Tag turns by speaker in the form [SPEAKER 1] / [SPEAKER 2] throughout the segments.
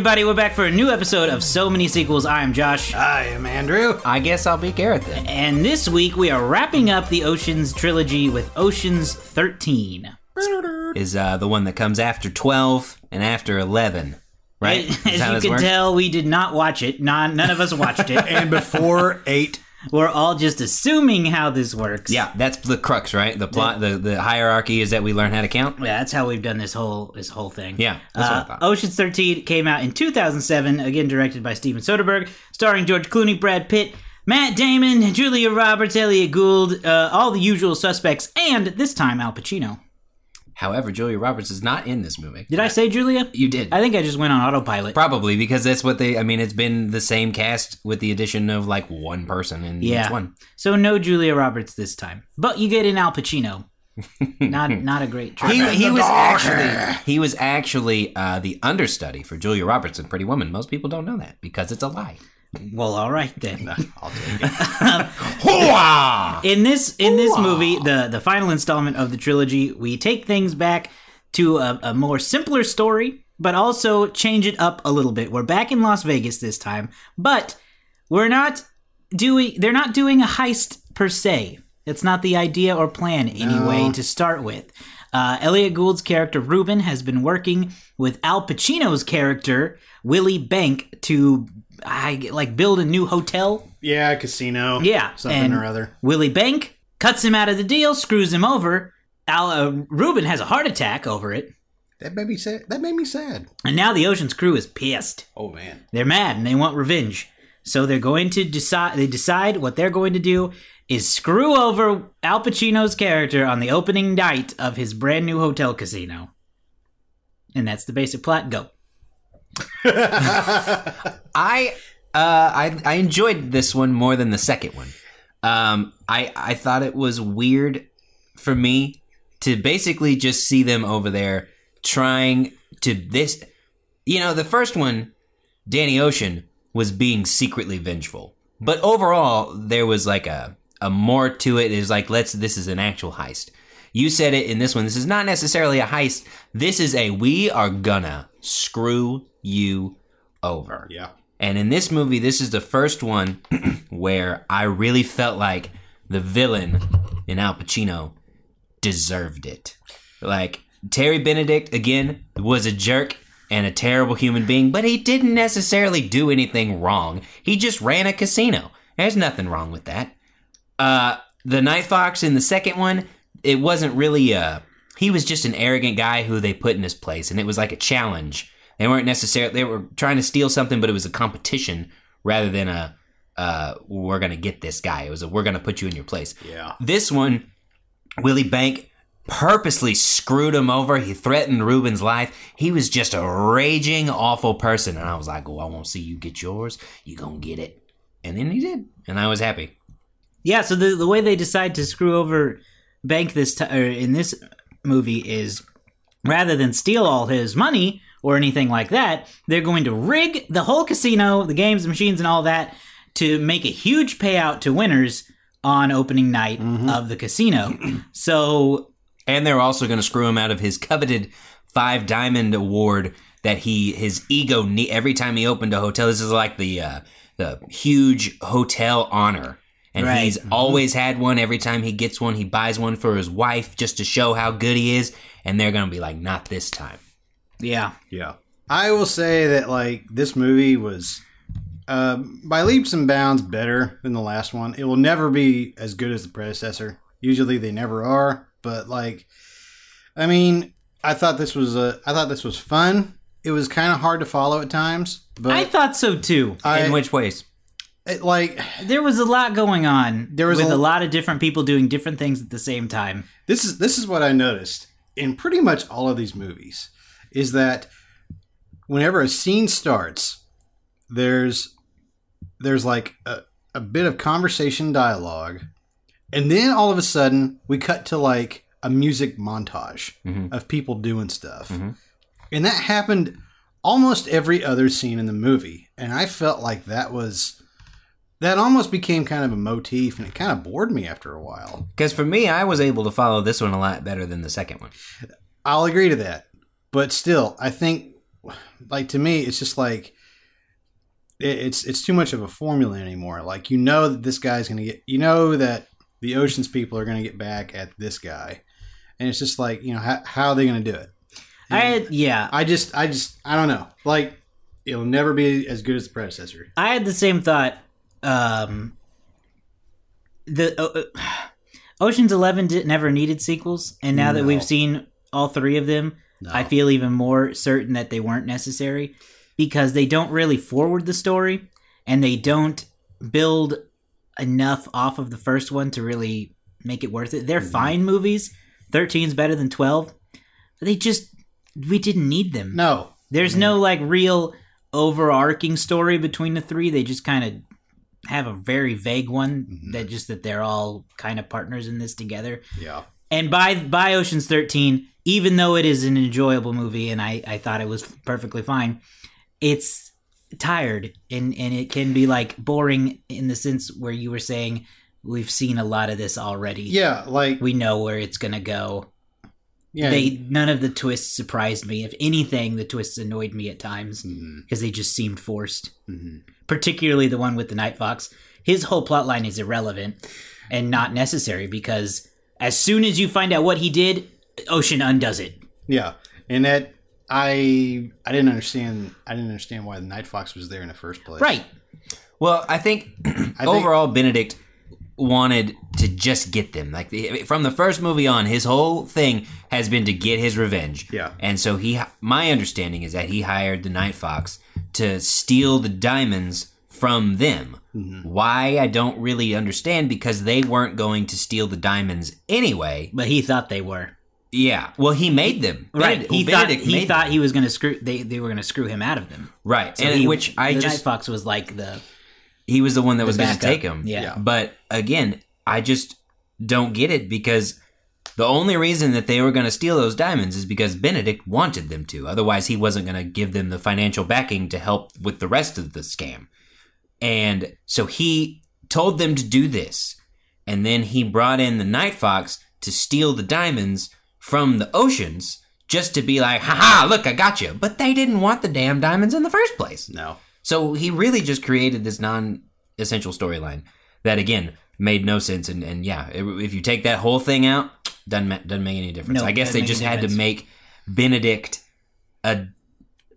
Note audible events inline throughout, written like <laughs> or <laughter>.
[SPEAKER 1] Hey everybody, we're back for a new episode of So Many Sequels. I am Josh.
[SPEAKER 2] I am Andrew.
[SPEAKER 3] I guess I'll be Garrett then.
[SPEAKER 1] And this week we are wrapping up the Oceans trilogy with Oceans 13.
[SPEAKER 3] Is uh, the one that comes after 12 and after 11, right? <laughs> Is
[SPEAKER 1] As you can
[SPEAKER 3] works?
[SPEAKER 1] tell, we did not watch it. Non, none of us watched it. <laughs>
[SPEAKER 2] And before eight.
[SPEAKER 1] We're all just assuming how this works.
[SPEAKER 3] Yeah, that's the crux, right? The plot, the, the hierarchy is that we learn how to count.
[SPEAKER 1] Yeah, that's how we've done this whole this whole thing.
[SPEAKER 3] Yeah, that's what I
[SPEAKER 1] Uh. Ocean's 13 came out in 2007, again directed by Steven Soderbergh, starring George Clooney, Brad Pitt, Matt Damon, Julia Roberts, Elliot Gould, uh, all the usual suspects, and this time Al Pacino.
[SPEAKER 3] However, Julia Roberts is not in this movie.
[SPEAKER 1] Did I say Julia?
[SPEAKER 3] You did.
[SPEAKER 1] I think I just went on autopilot.
[SPEAKER 3] Probably because that's what they. I mean, it's been the same cast with the addition of like one person in
[SPEAKER 1] Yeah.
[SPEAKER 3] each one.
[SPEAKER 1] So no Julia Roberts this time, but you get in Al Pacino. <laughs> not not a great choice.
[SPEAKER 3] He, he was actually he was actually uh, the understudy for Julia Roberts in Pretty Woman. Most people don't know that because it's a lie.
[SPEAKER 1] Well, all right then.
[SPEAKER 2] I'll take it. <laughs>
[SPEAKER 1] in this in this movie, the the final installment of the trilogy, we take things back to a, a more simpler story, but also change it up a little bit. We're back in Las Vegas this time, but we're not doing. They're not doing a heist per se. It's not the idea or plan anyway to start with. Uh, Elliot Gould's character Ruben has been working with Al Pacino's character Willie Bank to I like build a new hotel
[SPEAKER 2] Yeah, casino.
[SPEAKER 1] yeah,
[SPEAKER 2] Something
[SPEAKER 1] and
[SPEAKER 2] or other.
[SPEAKER 1] Willie Bank cuts him out of the deal, screws him over. Al uh, Ruben has a heart attack over it,
[SPEAKER 2] That made me sad. That made me sad.
[SPEAKER 1] and now the Ocean's crew is pissed.
[SPEAKER 2] Oh man.
[SPEAKER 1] They're mad and they want revenge. So they're going to decide. They decide what they're going to do is screw over Al Pacino's character on the opening night of his brand new hotel casino. And that's the basic plot. Go. <laughs>
[SPEAKER 3] I uh I I enjoyed this one more than the second one. Um I I thought it was weird for me to basically just see them over there trying to this you know, the first one Danny Ocean was being secretly vengeful. But overall there was like a a more to it. It's like let's this is an actual heist. You said it in this one. This is not necessarily a heist. This is a we are gonna screw you over.
[SPEAKER 2] Yeah.
[SPEAKER 3] And in this movie, this is the first one <clears throat> where I really felt like the villain in Al Pacino deserved it. Like Terry Benedict again was a jerk and a terrible human being, but he didn't necessarily do anything wrong. He just ran a casino. There's nothing wrong with that. Uh the Night Fox in the second one, it wasn't really a he was just an arrogant guy who they put in his place and it was like a challenge. They weren't necessarily they were trying to steal something, but it was a competition rather than a uh, we're gonna get this guy. It was a we're gonna put you in your place.
[SPEAKER 2] Yeah.
[SPEAKER 3] This one, Willie Bank purposely screwed him over. He threatened Ruben's life. He was just a raging, awful person. And I was like, oh, I won't see you get yours. You gonna get it. And then he did. And I was happy.
[SPEAKER 1] Yeah, so the the way they decide to screw over Bank this time or in this movie is rather than steal all his money or anything like that, they're going to rig the whole casino, the games, the machines, and all that to make a huge payout to winners on opening night of the casino. <clears throat> so
[SPEAKER 3] And they're also going to screw him out of his coveted five diamond award that he his ego every time he opened a hotel. This is like the uh, the huge hotel honor, and
[SPEAKER 1] Right.
[SPEAKER 3] he's always had one. Every time he gets one, he buys one for his wife just to show how good he is. And they're going to be like, not this time.
[SPEAKER 1] Yeah,
[SPEAKER 2] Yeah. I will say that like this movie was uh, by leaps and bounds better than the last one. It will never be as good as the predecessor. Usually they never are, but like I mean, I thought this was a I thought this was fun. It was kind of hard to follow at times, but
[SPEAKER 1] I thought so too.
[SPEAKER 2] I,
[SPEAKER 3] In which ways?
[SPEAKER 2] it, like
[SPEAKER 1] There was a lot going on.
[SPEAKER 2] There was
[SPEAKER 1] with
[SPEAKER 2] a-
[SPEAKER 1] a lot of different people doing different things at the same time.
[SPEAKER 2] this is this is what I noticed in pretty much all of these movies is that whenever a scene starts, there's there's like a, a bit of conversation dialogue, and then all of a sudden we cut to like a music montage
[SPEAKER 3] Mhm.
[SPEAKER 2] of people doing stuff,
[SPEAKER 3] Mhm.
[SPEAKER 2] and that happened almost every other scene in the movie, and I felt like that was that almost became kind of a motif, and it kind of bored me after a while.
[SPEAKER 3] Because for me, I was able to follow this one a lot better than the second one.
[SPEAKER 2] I'll agree to that. But still, I think like to me, it's just like it, it's it's too much of a formula anymore. Like you know that this guy's going to get, you know that the oceans people are going to get back at this guy, and it's just like you know how, how are they going to do it?
[SPEAKER 1] I had, yeah,
[SPEAKER 2] I just I just I don't know. Like it'll never be as good as the predecessor.
[SPEAKER 1] I had the same thought. Um, the uh, uh, Ocean's Eleven did, never needed sequels, and now that we've seen all three of them,
[SPEAKER 2] No.
[SPEAKER 1] I feel even more certain that they weren't necessary because they don't really forward the story and they don't build enough off of the first one to really make it worth it. They're
[SPEAKER 2] Mm-hmm.
[SPEAKER 1] fine movies. 13's better than 12. But they just we didn't need them.
[SPEAKER 2] no.
[SPEAKER 1] There's no like real overarching story between the three. They just kind of have a very vague one
[SPEAKER 2] Mhm.
[SPEAKER 1] that just that they're all kind of partners in this together.
[SPEAKER 2] Yeah.
[SPEAKER 1] And by by Ocean's 13, even though it is an enjoyable movie and I I thought it was perfectly fine, it's tired and and it can be like boring in the sense where you were saying we've seen a lot of this already.
[SPEAKER 2] Yeah. Like
[SPEAKER 1] We know where it's going to go.
[SPEAKER 2] yeah.
[SPEAKER 1] They none of the twists surprised me. If anything, the twists annoyed me at times because they just seemed forced.
[SPEAKER 2] mhm.
[SPEAKER 1] Particularly the one with the Night Fox. His whole plot line is irrelevant and not necessary because as soon as you find out what he did, Ocean undoes it.
[SPEAKER 2] Yeah, and that I I didn't understand. I didn't understand why the Night Fox was there in the first place.
[SPEAKER 1] Right.
[SPEAKER 3] Well, I think <clears throat>
[SPEAKER 2] think-
[SPEAKER 3] overall Benedict wanted to just get them. Like from the first movie on, his whole thing has been to get his revenge.
[SPEAKER 2] Yeah.
[SPEAKER 3] And so he my understanding is that he hired the Night Fox to steal the diamonds from them.
[SPEAKER 2] Mm-hmm.
[SPEAKER 3] Why I don't really understand because they weren't going to steal the diamonds anyway.
[SPEAKER 1] But he thought they were.
[SPEAKER 3] Yeah. Well, he made them.
[SPEAKER 1] Right.
[SPEAKER 3] Benedict-
[SPEAKER 1] he
[SPEAKER 3] well,
[SPEAKER 1] thought he thought
[SPEAKER 3] them.
[SPEAKER 1] he was going to screw they they were going to screw him out of them.
[SPEAKER 3] right.
[SPEAKER 1] So
[SPEAKER 3] and
[SPEAKER 1] he-
[SPEAKER 3] which I
[SPEAKER 1] the
[SPEAKER 3] just
[SPEAKER 1] Night Fox was like the
[SPEAKER 3] he was the one that was going to take him.
[SPEAKER 1] Yeah.
[SPEAKER 2] Yeah.
[SPEAKER 3] But again, I just don't get it because the only reason that they were going to steal those diamonds is because Benedict wanted them to. Otherwise, he wasn't going to give them the financial backing to help with the rest of the scam. And so he told them to do this. And then he brought in the Night Fox to steal the diamonds from the oceans just to be like, haha, look, I got you. But they didn't want the damn diamonds in the first place.
[SPEAKER 2] No.
[SPEAKER 3] So he really just created this non-essential storyline that again made no sense. And, and yeah, if if you take that whole thing out, doesn't ma- doesn't make any difference.
[SPEAKER 1] No,
[SPEAKER 3] I guess they just
[SPEAKER 1] any
[SPEAKER 3] had to make Benedict a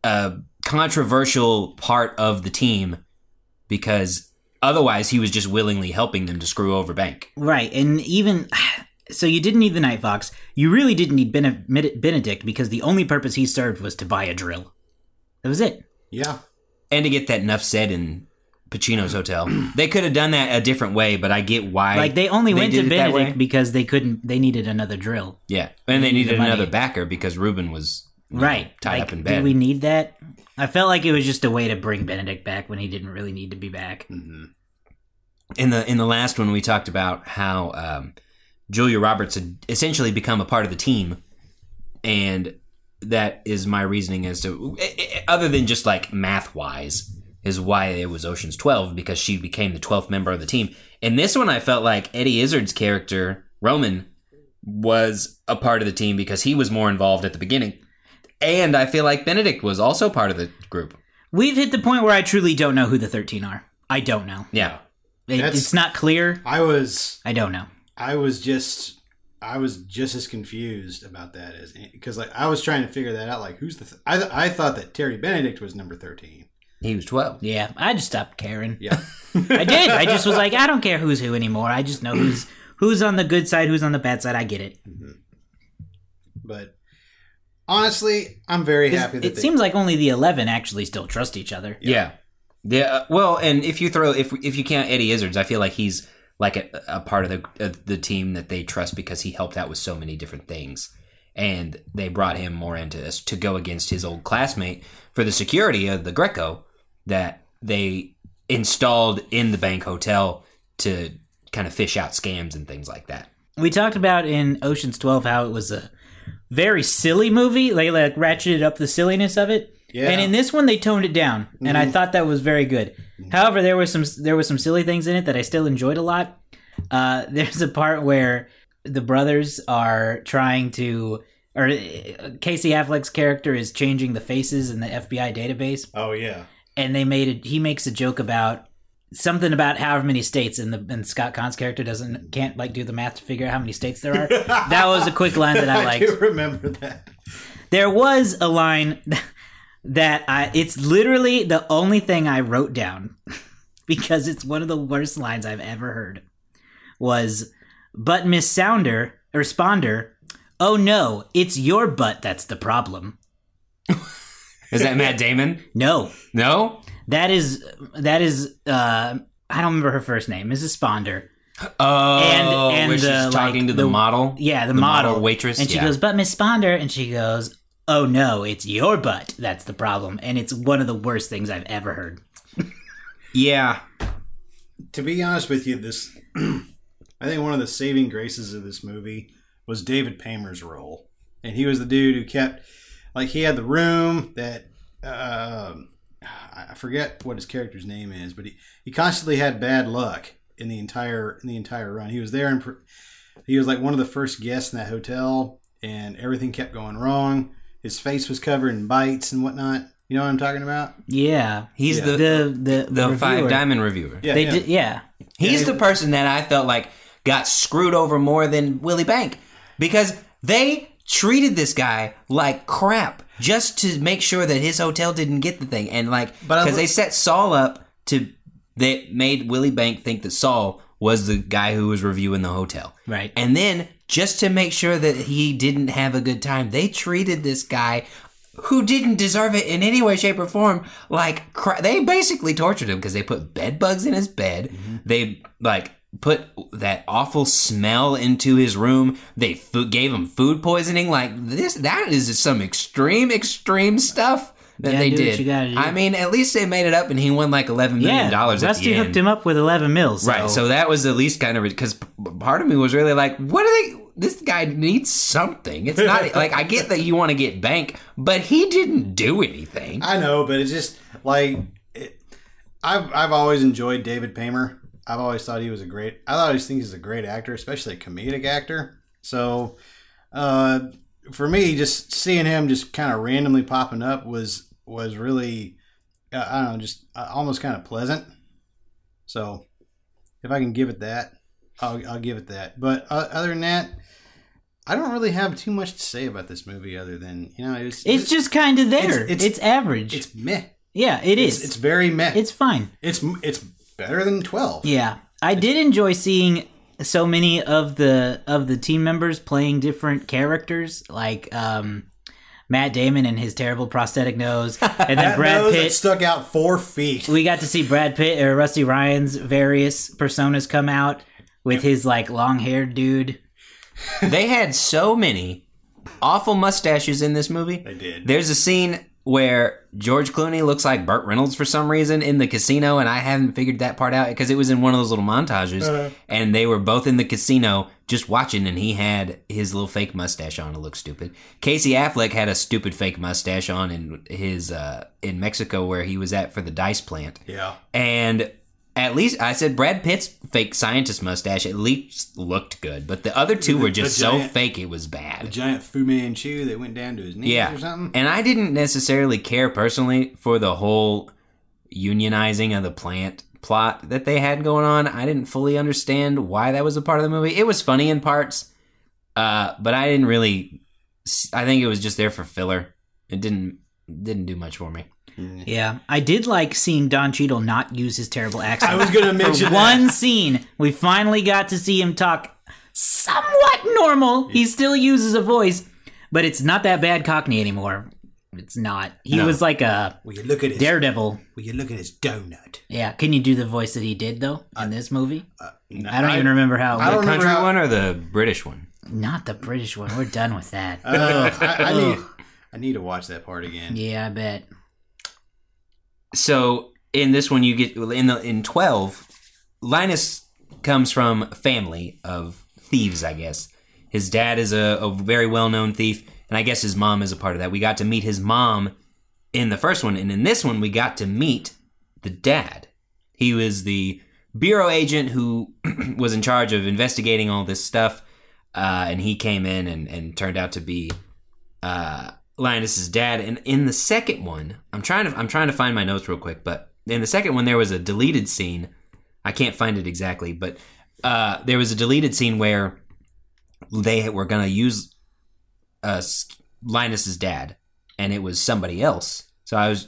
[SPEAKER 3] a controversial part of the team because otherwise he was just willingly helping them to screw over Bank.
[SPEAKER 1] right. And even <sighs> so, you didn't need the Night Fox. You really didn't need Bene- Benedict because the only purpose he served was to buy a drill. That was it.
[SPEAKER 2] Yeah.
[SPEAKER 3] And to get that enough said in Pacino's hotel, <clears throat> they could have done that a different way. But I get why.
[SPEAKER 1] Like they only
[SPEAKER 3] they
[SPEAKER 1] went to
[SPEAKER 3] it that way.
[SPEAKER 1] Benedict because they couldn't. They needed another drill.
[SPEAKER 3] Yeah, and they
[SPEAKER 1] They needed
[SPEAKER 3] needed
[SPEAKER 1] money.
[SPEAKER 3] another backer because Ruben was you know,
[SPEAKER 1] Right.
[SPEAKER 3] tied
[SPEAKER 1] like,
[SPEAKER 3] up in bed.
[SPEAKER 1] Did we need that? I felt like it was just a way to bring Benedict back when he didn't really need to be back.
[SPEAKER 2] hmm
[SPEAKER 3] in the in the last one, we talked about how um, Julia Roberts had essentially become a part of the team, and that is my reasoning as to eh, eh, other than just like math wise is why it was Ocean's Twelve because she became the twelfth member of the team. In this one, I felt like Eddie Izzard's character Roman was a part of the team because he was more involved at the beginning. And I feel like Benedict was also part of the group.
[SPEAKER 1] We've hit the point where I truly don't know who the 13 are. I don't know.
[SPEAKER 3] Yeah.
[SPEAKER 1] It,
[SPEAKER 2] That's-
[SPEAKER 1] it's not clear.
[SPEAKER 2] I was
[SPEAKER 1] I don't know.
[SPEAKER 2] I was just I was just as confused about that as because like I was trying to figure that out. Like who's the th- I I thought that Terry Benedict was number thirteen.
[SPEAKER 3] He was 12.
[SPEAKER 1] Yeah, I just stopped caring.
[SPEAKER 2] Yeah. <laughs>
[SPEAKER 1] I did. I just was like, I don't care who's who anymore. I just know who's who's on the good side, who's on the bad side. I get it. Mm-hmm.
[SPEAKER 2] but honestly, I'm very happy that
[SPEAKER 1] It
[SPEAKER 2] they,
[SPEAKER 1] seems like only the 11 actually still trust each other.
[SPEAKER 3] Yeah. Yeah. uh, well, and if you throw if if you count Eddie Izzards, I feel like he's like a, a part of the of the team that they trust because he helped out with so many different things, and they brought him more into this to go against his old classmate for the security of the Greco that they installed in the bank hotel to kind of fish out scams and things like that.
[SPEAKER 1] We talked about in Ocean's 12 how it was a very silly movie. They like ratcheted up the silliness of it.
[SPEAKER 2] Yeah.
[SPEAKER 1] And in this one they toned it down, and I thought that was very good. However, there was some there were some silly things in it that I still enjoyed a lot. Uh, <laughs> there's a part where the brothers are trying to or uh, Casey Affleck's character is changing the faces in the FBI database,
[SPEAKER 2] Oh yeah.
[SPEAKER 1] and they made it. He makes a joke about something about however many states, and the and Scott Caan's character doesn't can't like do the math to figure out how many states there are. that was a quick line that I <laughs>
[SPEAKER 2] I
[SPEAKER 1] liked.
[SPEAKER 2] do remember that.
[SPEAKER 1] There was a line <laughs> that I it's literally the only thing I wrote down <laughs> because it's one of the worst lines I've ever heard. Was but Miss Sounder responder, oh no, it's your butt that's the problem.
[SPEAKER 3] Is that Matt Damon?
[SPEAKER 1] No.
[SPEAKER 3] No.
[SPEAKER 1] That is that is uh I don't remember her first name, Mrs. Sponder.
[SPEAKER 3] Oh,
[SPEAKER 1] And- and
[SPEAKER 3] where she's
[SPEAKER 1] the,
[SPEAKER 3] talking
[SPEAKER 1] like,
[SPEAKER 3] to the,
[SPEAKER 1] the-
[SPEAKER 3] model.
[SPEAKER 1] Yeah, the,
[SPEAKER 3] The
[SPEAKER 1] model.
[SPEAKER 3] model waitress,
[SPEAKER 1] And she
[SPEAKER 3] yeah.
[SPEAKER 1] goes, but Miss Sponder, and she goes, oh no, it's your butt that's the problem. And it's one of the worst things I've ever heard.
[SPEAKER 3] Yeah.
[SPEAKER 2] To be honest with you, this <clears throat> I think one of the saving graces of this movie was David Paymer's role, and he was the dude who kept like he had the room that um I forget what his character's name is, but he, he constantly had bad luck in the entire in the entire run. He was there and he was like one of the first guests in that hotel, and everything kept going wrong. His face was covered in bites and whatnot. You know what I'm talking about?
[SPEAKER 1] Yeah.
[SPEAKER 3] He's
[SPEAKER 2] Yeah.
[SPEAKER 3] the
[SPEAKER 1] the the,
[SPEAKER 3] the
[SPEAKER 1] reviewer.
[SPEAKER 3] five diamond reviewer.
[SPEAKER 2] Yeah,
[SPEAKER 1] They
[SPEAKER 2] yeah.
[SPEAKER 1] did, yeah.
[SPEAKER 3] He's
[SPEAKER 2] Yeah,
[SPEAKER 3] the person that I felt like got screwed over more than Willie Bank because they treated this guy like crap just to make sure that his hotel didn't get the thing and like
[SPEAKER 2] But
[SPEAKER 3] because they set Saul up to that made Willie Bank think that Saul was the guy who was reviewing the hotel.
[SPEAKER 1] Right.
[SPEAKER 3] And then just to make sure that he didn't have a good time, they treated this guy who didn't deserve it in any way, shape, or form. Like cra- they basically tortured him because they put bed bugs in his bed. Mm-hmm. They like put that awful smell into his room. They fo- gave him food poisoning. Like this, that is some extreme, extreme stuff that they did.
[SPEAKER 1] you gotta do.
[SPEAKER 3] I mean, at least they made it up, and he won like eleven million
[SPEAKER 1] Yeah.
[SPEAKER 3] dollars at
[SPEAKER 1] Rusty
[SPEAKER 3] the end.
[SPEAKER 1] hooked him up with 11 mils.
[SPEAKER 3] Right. So that was at least kind of because part of me was really like, what are they? This guy needs something. It's not <laughs> like I get that you want to get bank, but he didn't do anything.
[SPEAKER 2] I know, but it's just like it, I've I've always enjoyed David Paymer. I've always thought he was a great. I always think he's a great actor, especially a comedic actor. So, uh, for me, just seeing him just kind of randomly popping up was was really, uh, I don't know, just uh, almost kind of pleasant. So, if I can give it that, I'll I'll give it that. But uh, other than that. I don't really have too much to say about this movie, other than you know, it's
[SPEAKER 1] it's just kind of there.
[SPEAKER 2] It's-
[SPEAKER 1] It's,
[SPEAKER 2] it's-
[SPEAKER 1] average.
[SPEAKER 2] it's meh.
[SPEAKER 1] yeah, it
[SPEAKER 2] It's,
[SPEAKER 1] is.
[SPEAKER 2] it's very meh.
[SPEAKER 1] it's fine.
[SPEAKER 2] It's it's better than twelve.
[SPEAKER 1] Yeah, I did enjoy seeing so many of the of the team members playing different characters, like um, Matt Damon and his terrible prosthetic nose, <laughs> and then
[SPEAKER 2] That
[SPEAKER 1] Brad
[SPEAKER 2] nose that
[SPEAKER 1] Pitt.
[SPEAKER 2] stuck out four feet.
[SPEAKER 1] We got to see Brad Pitt or Rusty Ryan's various personas come out with his like long haired dude.
[SPEAKER 3] they had so many awful mustaches in this movie.
[SPEAKER 2] They did.
[SPEAKER 3] There's a scene where George Clooney looks like Burt Reynolds for some reason in the casino, and I haven't figured that part out because it was in one of those little montages,
[SPEAKER 2] Uh-huh.
[SPEAKER 3] and they were both in the casino just watching, and he had his little fake mustache on to look stupid. Casey Affleck had a stupid fake mustache on in his uh, in Mexico where he was at for the dice plant,
[SPEAKER 2] Yeah.
[SPEAKER 3] and at least I said Brad Pitt's fake scientist mustache at least looked good, but the other two were just so fake it was bad.
[SPEAKER 2] giant Fu Manchu that went down to his knees
[SPEAKER 3] Yeah,
[SPEAKER 2] or something.
[SPEAKER 3] and I didn't necessarily care personally for the whole unionizing of the plant plot that they had going on. I didn't fully understand why that was a part of the movie. It was funny in parts, uh, but I didn't really. I think it was just there for filler. It didn't didn't do much for me.
[SPEAKER 1] Yeah, I did like seeing Don Cheadle not use his terrible accent.
[SPEAKER 2] I was going to mention
[SPEAKER 1] For
[SPEAKER 2] that.
[SPEAKER 1] one scene, we finally got to see him talk somewhat normal. He still uses a voice, but it's not that bad Cockney anymore. It's not. He
[SPEAKER 2] No.
[SPEAKER 1] was like a
[SPEAKER 2] Will you look at his?
[SPEAKER 1] daredevil.
[SPEAKER 2] Will you look at his donut?
[SPEAKER 1] Yeah, can you do the voice that he did though in this movie?
[SPEAKER 2] No,
[SPEAKER 1] I don't even remember how.
[SPEAKER 2] I don't
[SPEAKER 3] The country
[SPEAKER 2] how-
[SPEAKER 3] one or the British one?
[SPEAKER 1] Not the British one. We're done with that.
[SPEAKER 2] Uh, <laughs> I, I need. I need to watch that part again.
[SPEAKER 1] yeah, I bet.
[SPEAKER 3] So in this one you get in the in 12 linus comes from a family of thieves i guess. His dad is a, a very well-known thief and i guess his mom is a part of that. We got to meet his mom in the first one and in this one we got to meet the dad. He was the bureau agent who <clears throat> was in charge of investigating all this stuff uh, and he came in and, and turned out to be uh, Linus's dad. And in the second one, I'm trying to I'm trying to find my notes real quick, but in the second one there was a deleted scene. I can't find it exactly, but uh, there was a deleted scene where they were gonna use uh, Linus's dad, and it was somebody else. So I was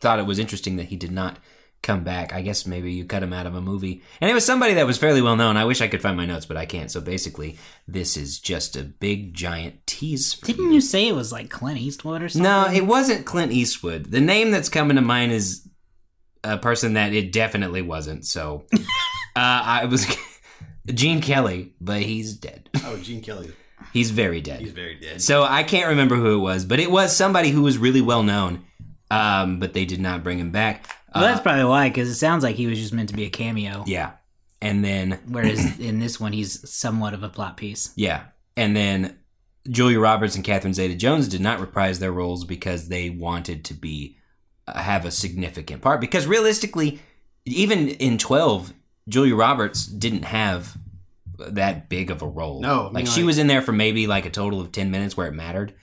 [SPEAKER 3] thought it was interesting that he did not come back. I guess maybe you cut him out of a movie. And it was somebody that was fairly well known. I wish I could find my notes, but I can't. So basically, this is just a big giant tease for
[SPEAKER 1] Didn't you say it was like Clint Eastwood or something?
[SPEAKER 3] No, it wasn't Clint Eastwood. The name that's coming to mind is a person that it definitely wasn't. So <laughs> uh, I was <laughs> Gene Kelly, but he's dead.
[SPEAKER 2] Oh, Gene Kelly.
[SPEAKER 3] He's very dead.
[SPEAKER 2] He's very dead.
[SPEAKER 3] So I can't remember who it was, but it was somebody who was really well known. Um, but they did not bring him back.
[SPEAKER 1] Well,
[SPEAKER 3] Uh,
[SPEAKER 1] that's probably why, because it sounds like he was just meant to be a cameo.
[SPEAKER 3] yeah. And then <clears throat>
[SPEAKER 1] Whereas in this one, he's somewhat of a plot piece.
[SPEAKER 3] Yeah. And then Julia Roberts and Catherine Zeta Jones did not reprise their roles because they wanted to be uh, have a significant part because realistically even in 12 Julia Roberts didn't have that big of a role.
[SPEAKER 2] No, I
[SPEAKER 3] like
[SPEAKER 2] mean,
[SPEAKER 3] she
[SPEAKER 2] like-
[SPEAKER 3] was in there for maybe like a total of 10 minutes where it mattered.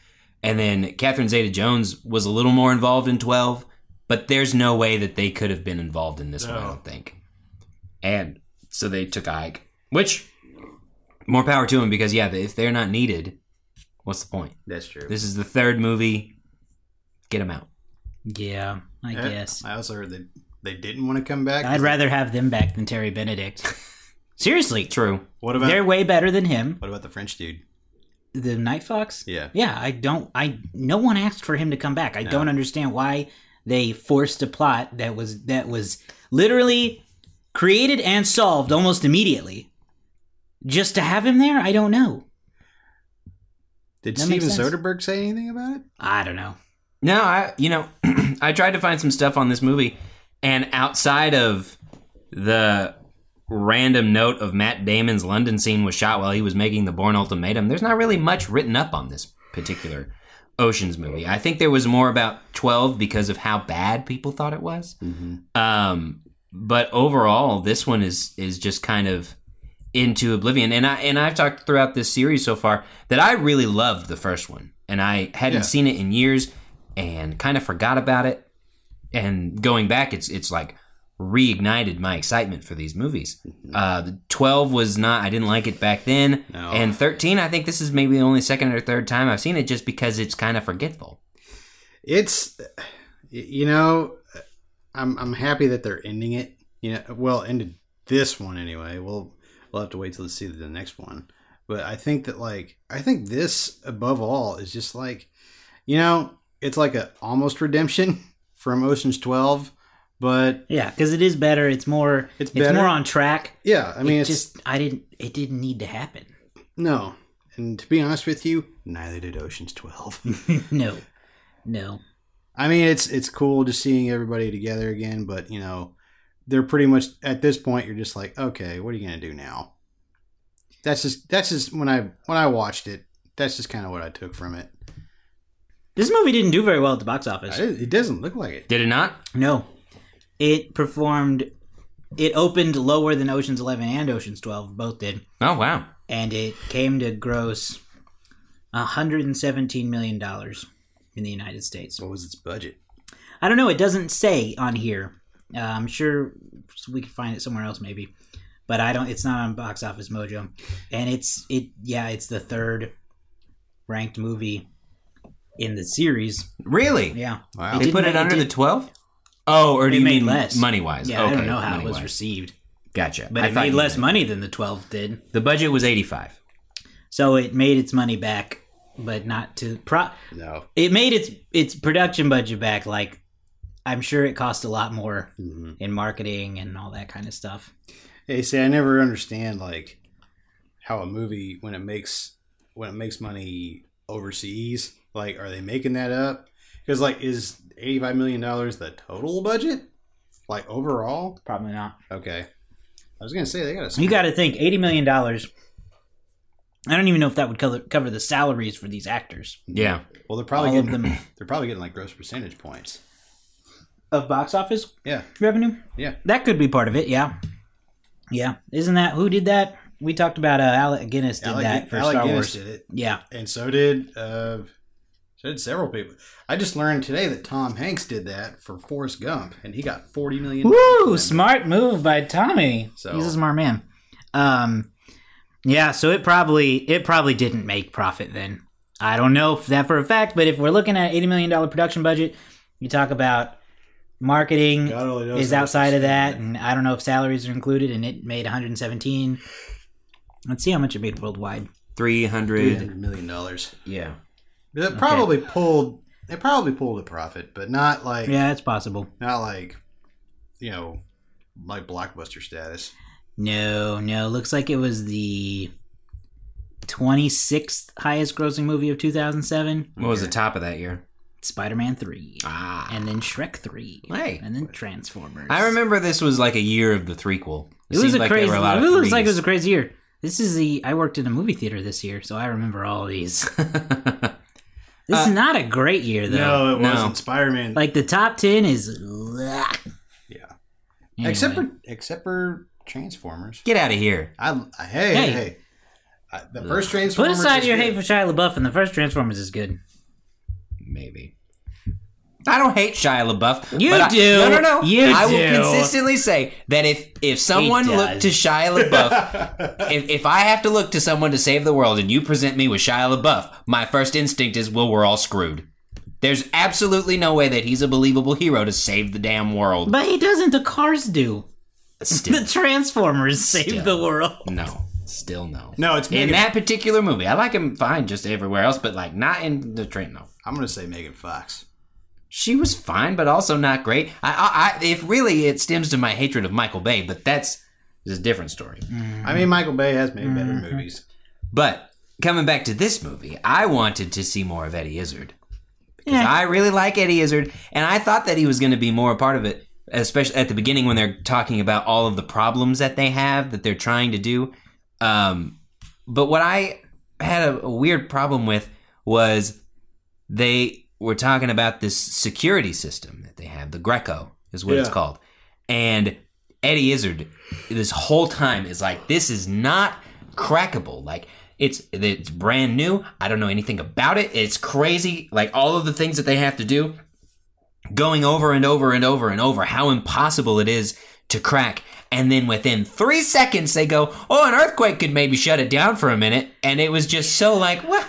[SPEAKER 3] And then Catherine Zeta Jones was a little more involved in 12, but there's no way that they could have been involved in this one, I don't think. And so they took Ike, which more power to him because yeah, if they're not needed, what's the point?
[SPEAKER 2] That's true.
[SPEAKER 3] This is the third movie. Get them out.
[SPEAKER 1] Yeah, I
[SPEAKER 2] Eh,
[SPEAKER 1] guess.
[SPEAKER 2] I also heard that they didn't want to come back.
[SPEAKER 1] I'd rather have them back than Terry Benedict. <laughs> Seriously,
[SPEAKER 3] True.
[SPEAKER 2] What about
[SPEAKER 1] they're way better than him.
[SPEAKER 2] what about the French dude?
[SPEAKER 1] The Night Fox.
[SPEAKER 2] Yeah.
[SPEAKER 1] Yeah, I don't. I no one asked for him to come back. I don't understand why they forced a plot that was that was literally created and solved almost immediately, just to have him there. I don't know.
[SPEAKER 2] Did
[SPEAKER 1] That
[SPEAKER 2] Steven. Soderbergh say anything about it?
[SPEAKER 1] I don't know.
[SPEAKER 3] No, I you know <clears throat> I tried to find some stuff on this movie, and outside of the random note of Matt Damon's London scene was shot while he was making the Bourne Ultimatum, there's not really much written up on this particular Ocean's movie. I think there was more about 12 because of how bad people thought it was. Um, but overall, this one is is just kind of into oblivion. And I and I've talked throughout this series so far that I really loved the first one, and I hadn't
[SPEAKER 2] Yeah.
[SPEAKER 3] seen it in years, and kind of forgot about it. And going back, it's it's like reignited my excitement for these movies. Uh, twelve was not. I didn't like it back then,
[SPEAKER 2] No.
[SPEAKER 3] and thirteen. I think this is maybe the only second or third time I've seen it, just because it's kind of forgetful.
[SPEAKER 2] It's you know, I'm I'm happy that they're ending it. You know, well, ended this one anyway. We'll we'll have to wait till to see the next one. But I think that like I think this above all is just like, you know, it's like a almost redemption <laughs> from Ocean's Twelve. But
[SPEAKER 1] Yeah, because it is better. It's more.
[SPEAKER 2] It's better.
[SPEAKER 1] It's, more on track.
[SPEAKER 2] yeah, I mean,
[SPEAKER 1] it
[SPEAKER 2] it's
[SPEAKER 1] just I didn't. It didn't need to happen.
[SPEAKER 2] no. And to be honest with you, neither did Ocean's Twelve. <laughs>
[SPEAKER 1] no, no.
[SPEAKER 2] I mean, it's it's cool just seeing everybody together again, but you know, they're pretty much at this point. You're just like, okay, what are you gonna do now? That's just that's just when I when I watched it. That's just kind of what I took from it.
[SPEAKER 1] This movie didn't do very well at the box office.
[SPEAKER 2] It doesn't look like it.
[SPEAKER 3] Did it not?
[SPEAKER 1] No, it performed. It opened lower than Ocean's Eleven and Ocean's Twelve. Both did,
[SPEAKER 3] Oh wow.
[SPEAKER 1] and it came to gross 117 million dollars in the United States.
[SPEAKER 2] What was its budget?
[SPEAKER 1] I don't know. It doesn't say on here. Uh, I'm sure we can find it somewhere else, maybe, but I don't. It's not on Box Office Mojo, and it's it. Yeah, it's the third ranked movie in the series.
[SPEAKER 3] Really?
[SPEAKER 1] Yeah,
[SPEAKER 2] Wow.
[SPEAKER 3] They put it
[SPEAKER 1] make-
[SPEAKER 3] under
[SPEAKER 1] did-
[SPEAKER 3] the twelve. Oh, or do
[SPEAKER 1] It
[SPEAKER 3] you
[SPEAKER 1] made
[SPEAKER 3] mean
[SPEAKER 1] less.
[SPEAKER 3] money wise?
[SPEAKER 1] Yeah,
[SPEAKER 3] okay,
[SPEAKER 1] I don't know how it was received,
[SPEAKER 3] Gotcha.
[SPEAKER 1] but
[SPEAKER 3] I
[SPEAKER 1] it made less
[SPEAKER 3] meant-
[SPEAKER 1] money than the 12 did.
[SPEAKER 3] The budget was eighty-five.
[SPEAKER 1] So it made its money back, but not to pro.
[SPEAKER 2] No.
[SPEAKER 1] It made its its production budget back. Like I'm sure it cost a lot more
[SPEAKER 2] Mhm.
[SPEAKER 1] in marketing and all that kind of stuff.
[SPEAKER 2] Hey, see, I never understand like how a movie when it makes when it makes money overseas, like, are they making that up? Because like, is eighty five million dollars the total budget? Like overall?
[SPEAKER 1] Probably not.
[SPEAKER 2] Okay. I was gonna say they got a
[SPEAKER 1] You got to think eighty million dollars. I don't even know if that would cover cover the salaries for these actors
[SPEAKER 3] Yeah.
[SPEAKER 2] Well, they're probably
[SPEAKER 1] All
[SPEAKER 2] getting
[SPEAKER 1] them. <laughs>
[SPEAKER 2] they're probably getting like gross percentage points.
[SPEAKER 1] of box office
[SPEAKER 2] Yeah,
[SPEAKER 1] revenue.
[SPEAKER 2] yeah.
[SPEAKER 1] That could be part of it. Yeah, yeah. Isn't that who did that? We talked about uh, Alec Guinness did
[SPEAKER 2] Alec,
[SPEAKER 1] that for
[SPEAKER 2] Alec
[SPEAKER 1] Star
[SPEAKER 2] Guinness
[SPEAKER 1] Wars.
[SPEAKER 2] did it,
[SPEAKER 1] Yeah,
[SPEAKER 2] and so did uh, So did several people. I just learned today that Tom Hanks did that for Forrest Gump, and he got forty million.
[SPEAKER 1] Woo! Smart move by Tommy.
[SPEAKER 2] So-
[SPEAKER 1] He's a smart man. Um, yeah. So it probably it probably didn't make profit then. I don't know if that for a fact, but if we're looking at eighty million dollar production budget, you talk about marketing
[SPEAKER 2] God only knows
[SPEAKER 1] is outside of that, and I don't know if salaries are included, and it made one hundred seventeen. Let's see how much it made worldwide.
[SPEAKER 3] Three
[SPEAKER 2] Three
[SPEAKER 3] hundred.
[SPEAKER 2] hundred million dollars.
[SPEAKER 3] Yeah.
[SPEAKER 2] It probably pulled. It probably pulled a profit, but not like
[SPEAKER 1] Yeah, it's possible.
[SPEAKER 2] not like you know like blockbuster status.
[SPEAKER 1] No, no. Looks like it was the twenty sixth highest grossing movie of two thousand seven.
[SPEAKER 3] What was the top of that year?
[SPEAKER 1] Spider Man 3.
[SPEAKER 3] Ah.
[SPEAKER 1] And then Shrek 3.
[SPEAKER 3] Hey.
[SPEAKER 1] And then Transformers.
[SPEAKER 3] I remember this was like a year of the threequel.
[SPEAKER 1] It was a
[SPEAKER 3] like
[SPEAKER 1] crazy
[SPEAKER 3] a
[SPEAKER 1] It
[SPEAKER 3] of
[SPEAKER 1] looks like it was a crazy year. This is the. I worked in a movie theater this year, so I remember all these. <laughs> This
[SPEAKER 3] Uh,
[SPEAKER 1] is not a great year, though.
[SPEAKER 2] No, it
[SPEAKER 3] No.
[SPEAKER 2] wasn't. Spider Man.
[SPEAKER 1] Like, the top 10 is.
[SPEAKER 2] yeah.
[SPEAKER 1] Anyway.
[SPEAKER 2] Except for except for Transformers.
[SPEAKER 3] Get out of here.
[SPEAKER 2] I, I hey
[SPEAKER 1] Hey.
[SPEAKER 2] hey. hey. I, the first Transformers.
[SPEAKER 1] Put aside
[SPEAKER 2] is
[SPEAKER 1] your
[SPEAKER 2] good.
[SPEAKER 1] hate for Shia LaBeouf, and the first Transformers is good.
[SPEAKER 3] Maybe. I don't hate Shia LaBeouf.
[SPEAKER 1] You
[SPEAKER 3] but I-
[SPEAKER 1] do.
[SPEAKER 3] no, no, no.
[SPEAKER 1] You
[SPEAKER 3] I
[SPEAKER 1] do.
[SPEAKER 3] will consistently say that if if someone looked to Shia LaBeouf, <laughs> if, if I have to look to someone to save the world and you present me with Shia LaBeouf, my first instinct is, well, we're all screwed. There's absolutely no way that he's a believable hero to save the damn world.
[SPEAKER 1] But he doesn't. The cars do.
[SPEAKER 3] Still, <laughs>
[SPEAKER 1] The Transformers save
[SPEAKER 3] Still.
[SPEAKER 1] the world.
[SPEAKER 3] no. Still no.
[SPEAKER 2] No, it's
[SPEAKER 3] In that particular movie, I like him fine just everywhere else, but like not in the train. No.
[SPEAKER 2] I'm gonna say Megan Fox.
[SPEAKER 3] She was fine, but also not great. I, I, I if really it stems to my hatred of Michael Bay, but that's is a different story.
[SPEAKER 2] I mean, Michael Bay has made better
[SPEAKER 1] Mm-hmm.
[SPEAKER 2] movies.
[SPEAKER 3] But coming back to this movie, I wanted to see more of Eddie Izzard because
[SPEAKER 1] Yeah.
[SPEAKER 3] I really like Eddie Izzard, and I thought that he was going to be more a part of it, especially at the beginning when they're talking about all of the problems that they have that they're trying to do. Um, but what I had a, a weird problem with was they were talking about this security system that they have, the Greco is what it's called, and Eddie Izzard this whole time is like, this is not crackable. Like it's it's brand new. I don't know anything about it. It's crazy. Like all of the things that they have to do, going over and over and over and over, how impossible it is to crack. And then within three seconds, they go, "Oh, an earthquake could maybe shut it down for a minute." And it was just so like, what?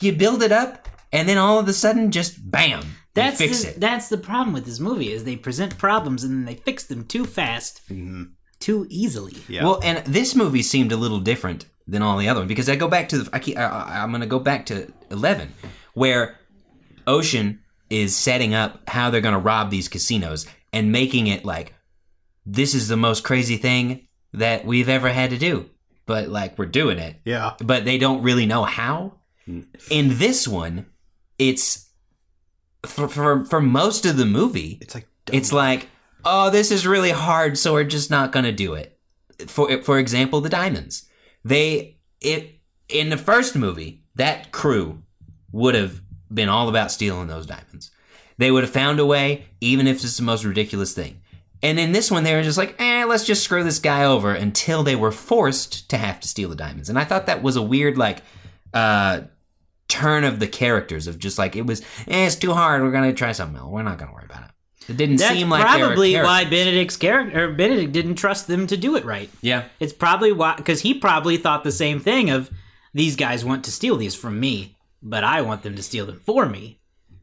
[SPEAKER 3] You build it up, and then all of a sudden, just bam, they
[SPEAKER 1] That's
[SPEAKER 3] fix
[SPEAKER 1] the,
[SPEAKER 3] it.
[SPEAKER 1] that's the problem with this movie is they present problems and then they fix them too fast, mm-hmm. too easily.
[SPEAKER 2] Yeah.
[SPEAKER 3] Well, and this movie seemed a little different than all the other ones because I go back to the I keep, I, I, I'm going to go back to Eleven, where Ocean is setting up how they're going to rob these casinos and making it like this is the most crazy thing that we've ever had to do, but like we're doing it,
[SPEAKER 2] Yeah.
[SPEAKER 3] but they don't really know how. Mm. In this one, it's for for, for most of the movie,
[SPEAKER 2] It's like
[SPEAKER 3] it's like, oh, this is really hard, so we're just not going to do it. For for example, the diamonds. They it in the first movie, that crew would have been all about stealing those diamonds. They would have found a way, even if it's the most ridiculous thing. And in this one, they were just like, eh, let's just screw this guy over until they were forced to have to steal the diamonds. And I thought that was a weird, like, uh, turn of the characters of just like, it was, eh, it's too hard. We're going to try something else. We're not going to worry about it. It didn't
[SPEAKER 1] That's
[SPEAKER 3] seem like
[SPEAKER 1] probably why. Benedict's character or Benedict didn't trust them to do it right.
[SPEAKER 3] Yeah.
[SPEAKER 1] It's probably why because he probably thought the same thing of these guys want to steal these from me, but I want them to steal them for me.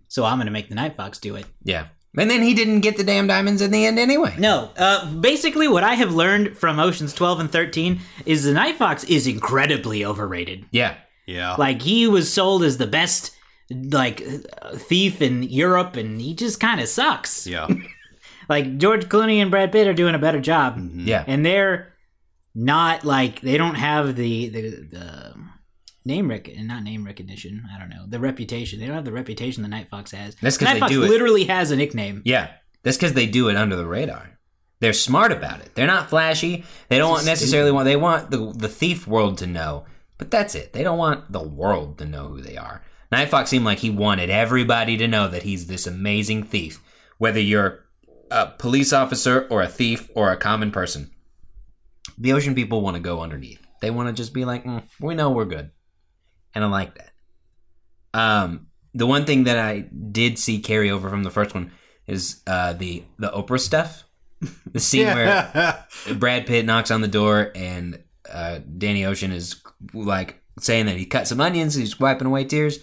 [SPEAKER 1] So I'm going to make the Night Fox do it.
[SPEAKER 3] Yeah. And then he didn't get the damn diamonds in the end anyway.
[SPEAKER 1] No, uh, basically what I have learned from Oceans 12 and 13 is the Night Fox is incredibly overrated.
[SPEAKER 3] Yeah.
[SPEAKER 2] Yeah.
[SPEAKER 1] Like he was sold as the best like thief in Europe and he just kind of sucks.
[SPEAKER 2] yeah. <laughs>
[SPEAKER 1] Like George Clooney and Brad Pitt are doing a better job. Mm-hmm.
[SPEAKER 3] Yeah.
[SPEAKER 1] and they're not like they don't have the the, the name rec not name recognition. I don't know the reputation. They don't have the reputation the Night Fox has.
[SPEAKER 3] That's 'cause
[SPEAKER 1] Night
[SPEAKER 3] they
[SPEAKER 1] Fox
[SPEAKER 3] do it-
[SPEAKER 1] literally has a nickname.
[SPEAKER 3] Yeah. That's because they do it under the radar. They're smart about it. They're not flashy. They don't want necessarily want. They want the the thief world to know, but that's it. They don't want the world to know who they are. Night Fox seemed like he wanted everybody to know that he's this amazing thief, whether you're a police officer or a thief or a common person. The ocean people want to go underneath. They want to just be like, "Mm, we know we're good, and I like that. Um, the one thing that I did see carry over from the first one is uh, the the Oprah stuff. The scene <laughs> where Brad Pitt knocks on the door and uh, Danny Ocean is like saying that he cut some onions, he's wiping away tears,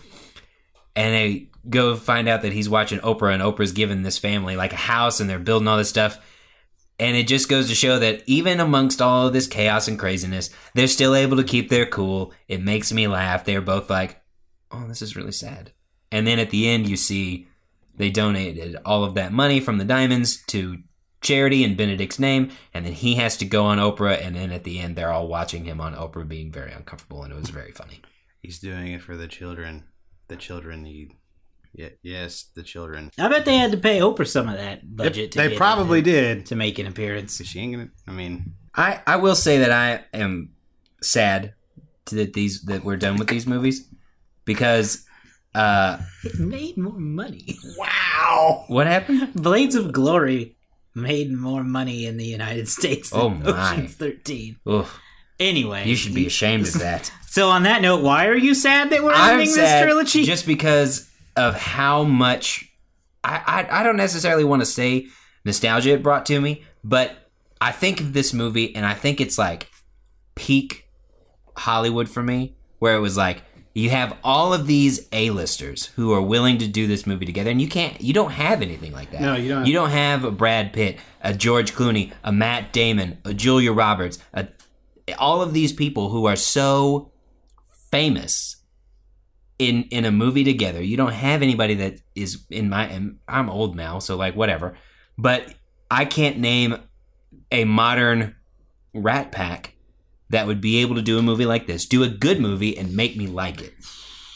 [SPEAKER 3] and they go find out that he's watching Oprah and Oprah's giving this family like a house and they're building all this stuff. And it just goes to show that even amongst all of this chaos and craziness, they're still able to keep their cool. It makes me laugh. They're both like, oh, this is really sad. And then at the end, you see they donated all of that money from the diamonds to charity in Benedict's name. And then he has to go on Oprah. And then at the end, they're all watching him on Oprah being very uncomfortable. And it was very funny.
[SPEAKER 2] He's doing it for the children. The children need. Yeah, yes, the children.
[SPEAKER 1] I bet they had to pay Oprah some of that budget. to
[SPEAKER 2] they
[SPEAKER 1] get
[SPEAKER 2] probably
[SPEAKER 1] in
[SPEAKER 2] did.
[SPEAKER 1] to make an appearance.
[SPEAKER 2] She ain't gonna. I mean,
[SPEAKER 3] I, I will say that I am sad that these that we're done with these movies because uh
[SPEAKER 1] It made more money.
[SPEAKER 2] wow.
[SPEAKER 3] what happened?
[SPEAKER 1] Blades of Glory made more money in the United States than
[SPEAKER 3] Oh, my.
[SPEAKER 1] Ocean's 13.
[SPEAKER 3] Oof,
[SPEAKER 1] Anyway,
[SPEAKER 3] you should be ashamed of <laughs> that.
[SPEAKER 1] So on that note, why are you sad that we're
[SPEAKER 3] I'm
[SPEAKER 1] ending this trilogy?
[SPEAKER 3] just because of how much I, I I don't necessarily want to say nostalgia it brought to me, but I think of this movie and I think it's like peak Hollywood for me, where it was like you have all of these A-listers who are willing to do this movie together, and you can't, you don't have anything like that.
[SPEAKER 2] No, you don't.
[SPEAKER 3] You don't have a Brad Pitt, a George Clooney, a Matt Damon, a Julia Roberts, a, all of these people who are so famous in in a movie together. You don't have anybody that is in my. I'm old now, so like whatever. But I can't name a modern Rat Pack that would be able to do a movie like this, do a good movie, and make me like it.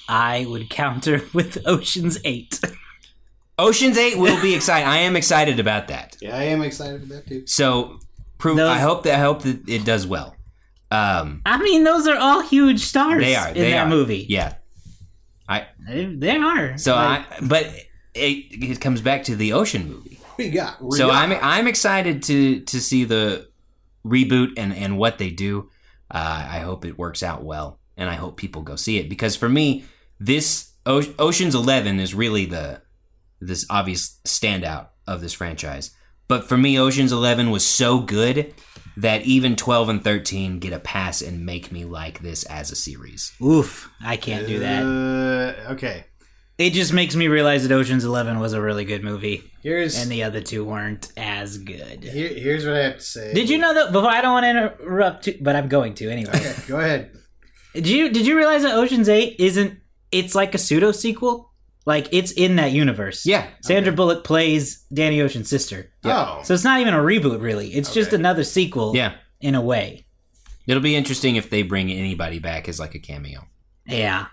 [SPEAKER 1] I would counter <laughs> with Ocean's 8.
[SPEAKER 3] Ocean's Eight will be exciting. I am excited about that.
[SPEAKER 2] Yeah, I am excited about that too.
[SPEAKER 3] So, prove.
[SPEAKER 1] Those-
[SPEAKER 3] I hope that I hope that it does well. Um,
[SPEAKER 1] I mean, those are all huge stars
[SPEAKER 3] they are.
[SPEAKER 1] in
[SPEAKER 3] They
[SPEAKER 1] that
[SPEAKER 3] are.
[SPEAKER 1] movie.
[SPEAKER 3] Yeah.
[SPEAKER 1] They, they are.
[SPEAKER 3] So
[SPEAKER 1] Like,
[SPEAKER 3] I, but it, it comes back to the Ocean movie.
[SPEAKER 2] We got.
[SPEAKER 3] So I'm I'm excited to to see the reboot and and what they do. Uh, I hope it works out well, and I hope people go see it because for me, this o- Ocean's Eleven is really the this obvious standout of this franchise. But for me, Ocean's Eleven was so good that even twelve and thirteen get a pass and make me like this as a series.
[SPEAKER 1] oof, I can't do that.
[SPEAKER 2] Uh, okay.
[SPEAKER 1] It just makes me realize that Ocean's 11 was a really good movie,
[SPEAKER 2] Here's
[SPEAKER 1] and the other two weren't as good.
[SPEAKER 2] here, here's what I have to say.
[SPEAKER 1] Did you know that? Before I don't want to interrupt, you, but I'm going to anyway.
[SPEAKER 2] Okay, go ahead. <laughs>
[SPEAKER 1] did you Did you realize that Ocean's 8 isn't? It's like a pseudo sequel. Like it's in that universe.
[SPEAKER 3] Yeah,
[SPEAKER 1] Sandra Bullock plays Danny Ocean's sister.
[SPEAKER 2] Oh,
[SPEAKER 1] So it's not even a reboot, really. It's just another sequel.
[SPEAKER 3] yeah.
[SPEAKER 1] In a way.
[SPEAKER 3] It'll be interesting if they bring anybody back as like a cameo.
[SPEAKER 1] Yeah.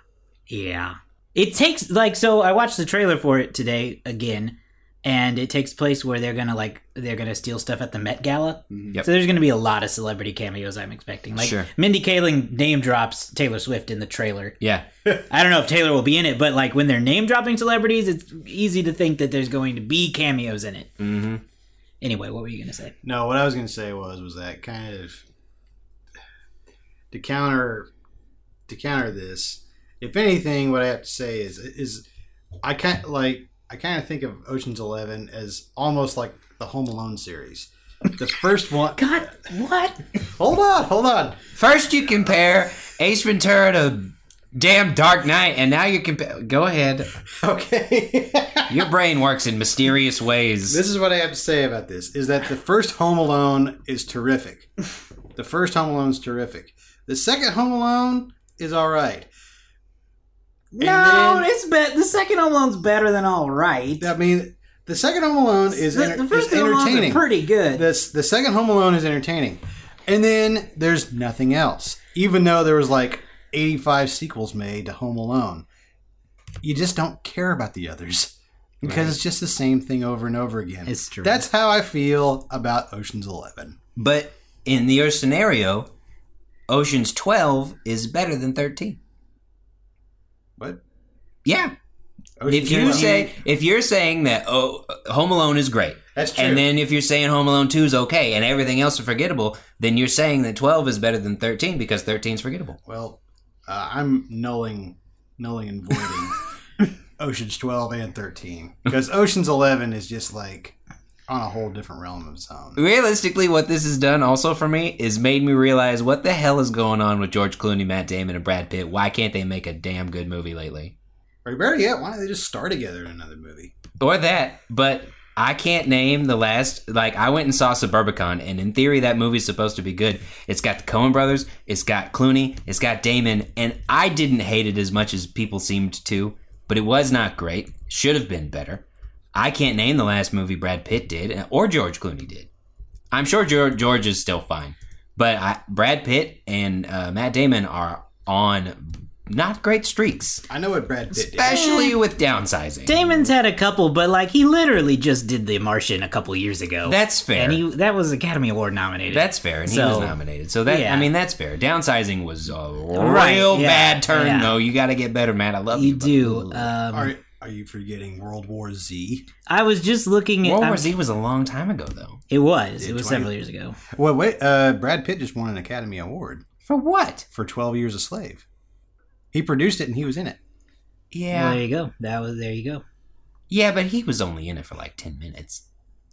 [SPEAKER 1] Yeah. It takes like so I watched the trailer for it today again and it takes place where they're going to like they're going to steal stuff at the Met Gala.
[SPEAKER 3] Yep.
[SPEAKER 1] So there's going to be a lot of celebrity cameos I'm expecting. Like
[SPEAKER 3] Sure.
[SPEAKER 1] Mindy Kaling name drops Taylor Swift in the trailer.
[SPEAKER 3] Yeah, <laughs>
[SPEAKER 1] I don't know if Taylor will be in it, but like when they're name dropping celebrities, it's easy to think that there's going to be cameos in it.
[SPEAKER 3] hmm
[SPEAKER 1] Anyway, what were you going to say?
[SPEAKER 2] no. What I was going to say was was that kind of to counter to counter this. If anything, what I have to say is is I kind like I kind of think of Ocean's Eleven as almost like the Home Alone series. The first one. <laughs>
[SPEAKER 1] God, what?
[SPEAKER 2] Hold on, hold on.
[SPEAKER 3] First, you compare Ace Ventura to damn Dark Knight, and now you compare. Go ahead.
[SPEAKER 2] Okay. <laughs>
[SPEAKER 3] Your brain works in mysterious ways.
[SPEAKER 2] This is what I have to say about this: is that the first Home Alone is terrific. The first Home Alone is terrific. The second Home Alone is all right.
[SPEAKER 1] No,
[SPEAKER 2] then-
[SPEAKER 1] it's bet the second Home Alone's better than all right.
[SPEAKER 2] I mean, the second Home Alone is,
[SPEAKER 1] the,
[SPEAKER 2] enter-
[SPEAKER 1] the first
[SPEAKER 2] is
[SPEAKER 1] Home Alones
[SPEAKER 2] entertaining.
[SPEAKER 1] are pretty good.
[SPEAKER 2] This the second Home Alone is entertaining, and then there's nothing else. Even though there was like 85 sequels made to Home Alone, you just don't care about the others because it's just the same thing over and over again.
[SPEAKER 1] It's true.
[SPEAKER 2] That's how I feel about Ocean's Eleven.
[SPEAKER 3] but in your scenario, Ocean's 12 is better than 13.
[SPEAKER 2] What?
[SPEAKER 3] Yeah. If you say if you're saying that oh Home Alone is great,
[SPEAKER 2] That's true.
[SPEAKER 3] and then if you're saying Home Alone 2 is okay and everything else is forgettable, then you're saying that 12 is better than 13 because 13 is forgettable.
[SPEAKER 2] well, uh, I'm nulling, nulling and voiding <laughs> <laughs> Ocean's 12 and 13 because Ocean's 11 is just like on a whole different realm of its own.
[SPEAKER 3] Realistically, what this has done also for me is made me realize what the hell is going on with George Clooney, Matt Damon, and Brad Pitt. Why can't they make a damn good movie lately?
[SPEAKER 2] Or better yet, why don't they just star together in another movie?
[SPEAKER 3] Or that, but I can't name the last. Like, I went and saw Suburbicon, and in theory, that movie's supposed to be good. It's got the Coen brothers, it's got Clooney, it's got Damon, and I didn't hate it as much as people seemed to, but it was not great. Should have been better. I can't name the last movie Brad Pitt did, or George Clooney did. I'm sure George, George is still fine, but I, Brad Pitt and uh, Matt Damon are on not great streaks,
[SPEAKER 2] I know what Brad Pitt did.
[SPEAKER 3] especially with downsizing.
[SPEAKER 1] Damon's had a couple, but like he literally just did The Martian a couple years ago.
[SPEAKER 3] That's fair.
[SPEAKER 1] and he that was Academy Award nominated.
[SPEAKER 3] That's fair, and he was nominated. So that
[SPEAKER 1] yeah.
[SPEAKER 3] I mean, that's fair. Downsizing was a
[SPEAKER 1] Right,
[SPEAKER 3] real
[SPEAKER 1] yeah,
[SPEAKER 3] bad turn,
[SPEAKER 1] yeah.
[SPEAKER 3] though. You got to get better, Matt. I love you.
[SPEAKER 1] you do.
[SPEAKER 3] Ooh.
[SPEAKER 1] Um,
[SPEAKER 2] Are, are you forgetting World War Z?
[SPEAKER 1] I was just looking at.
[SPEAKER 3] World
[SPEAKER 1] I'm-
[SPEAKER 3] War Z was a long time ago, though.
[SPEAKER 1] It was. It
[SPEAKER 2] Yeah,
[SPEAKER 1] was
[SPEAKER 2] 20
[SPEAKER 1] several years ago.
[SPEAKER 2] Well, wait. Uh, Brad Pitt just won an Academy Award
[SPEAKER 3] For what?
[SPEAKER 2] for 12 Years a Slave. He produced it and he was in it.
[SPEAKER 1] Well,
[SPEAKER 3] Yeah,
[SPEAKER 1] there you go. That was there. You go.
[SPEAKER 3] yeah, but he was only in it for like ten minutes,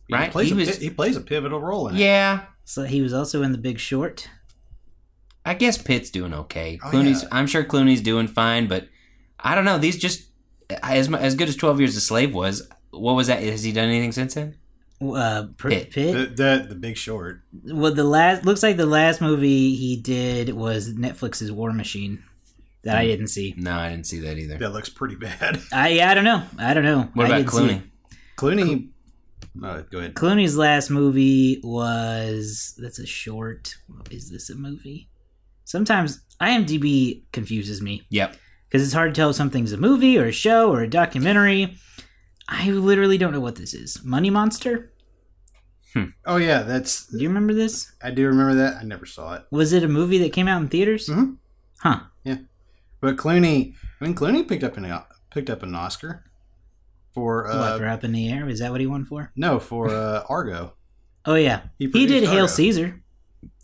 [SPEAKER 2] He
[SPEAKER 3] right?
[SPEAKER 2] plays,
[SPEAKER 3] He
[SPEAKER 2] a,
[SPEAKER 3] was.
[SPEAKER 2] pi- he plays a pivotal role in it.
[SPEAKER 3] Yeah,
[SPEAKER 1] So he was also in The Big Short.
[SPEAKER 3] I guess Pitt's doing okay.
[SPEAKER 2] Oh,
[SPEAKER 3] Clooney's.
[SPEAKER 2] yeah.
[SPEAKER 3] I'm sure Clooney's doing fine, but I don't know. These just as mu- as good as Twelve Years a Slave was. What was that? Has he done anything since then?
[SPEAKER 1] Uh, Pr-
[SPEAKER 3] Pitt.
[SPEAKER 1] Pitt.
[SPEAKER 2] The, the the Big Short.
[SPEAKER 1] Well, the last looks like the last movie he did was Netflix's War Machine that
[SPEAKER 3] Hmm.
[SPEAKER 1] I didn't see.
[SPEAKER 3] No, I didn't see that either.
[SPEAKER 2] That looks pretty bad. <laughs>
[SPEAKER 1] I yeah, I don't know. I don't know.
[SPEAKER 3] What
[SPEAKER 1] I
[SPEAKER 3] about
[SPEAKER 1] didn't
[SPEAKER 3] Clooney?
[SPEAKER 1] it.
[SPEAKER 2] Clooney. Uh, go ahead.
[SPEAKER 1] Clooney's last movie was that's a short. Is this a movie? Sometimes IMDb confuses me
[SPEAKER 3] Yep.
[SPEAKER 1] Because it's hard to tell if something's a movie or a show or a documentary. I literally don't know what this is. Money Monster?
[SPEAKER 2] Oh yeah, that's.
[SPEAKER 1] Do you remember this?
[SPEAKER 2] I do remember that. I never saw it.
[SPEAKER 1] Was it a movie that came out in theaters?
[SPEAKER 2] Mhm.
[SPEAKER 1] Huh.
[SPEAKER 2] Yeah, but Clooney, I mean, Clooney picked up an picked up an Oscar for
[SPEAKER 1] what,
[SPEAKER 2] uh,
[SPEAKER 1] for Up in the Air? Is that what he won for?
[SPEAKER 2] no for uh, Argo.
[SPEAKER 1] Oh yeah,
[SPEAKER 2] He
[SPEAKER 1] he,
[SPEAKER 2] produced
[SPEAKER 1] did Hail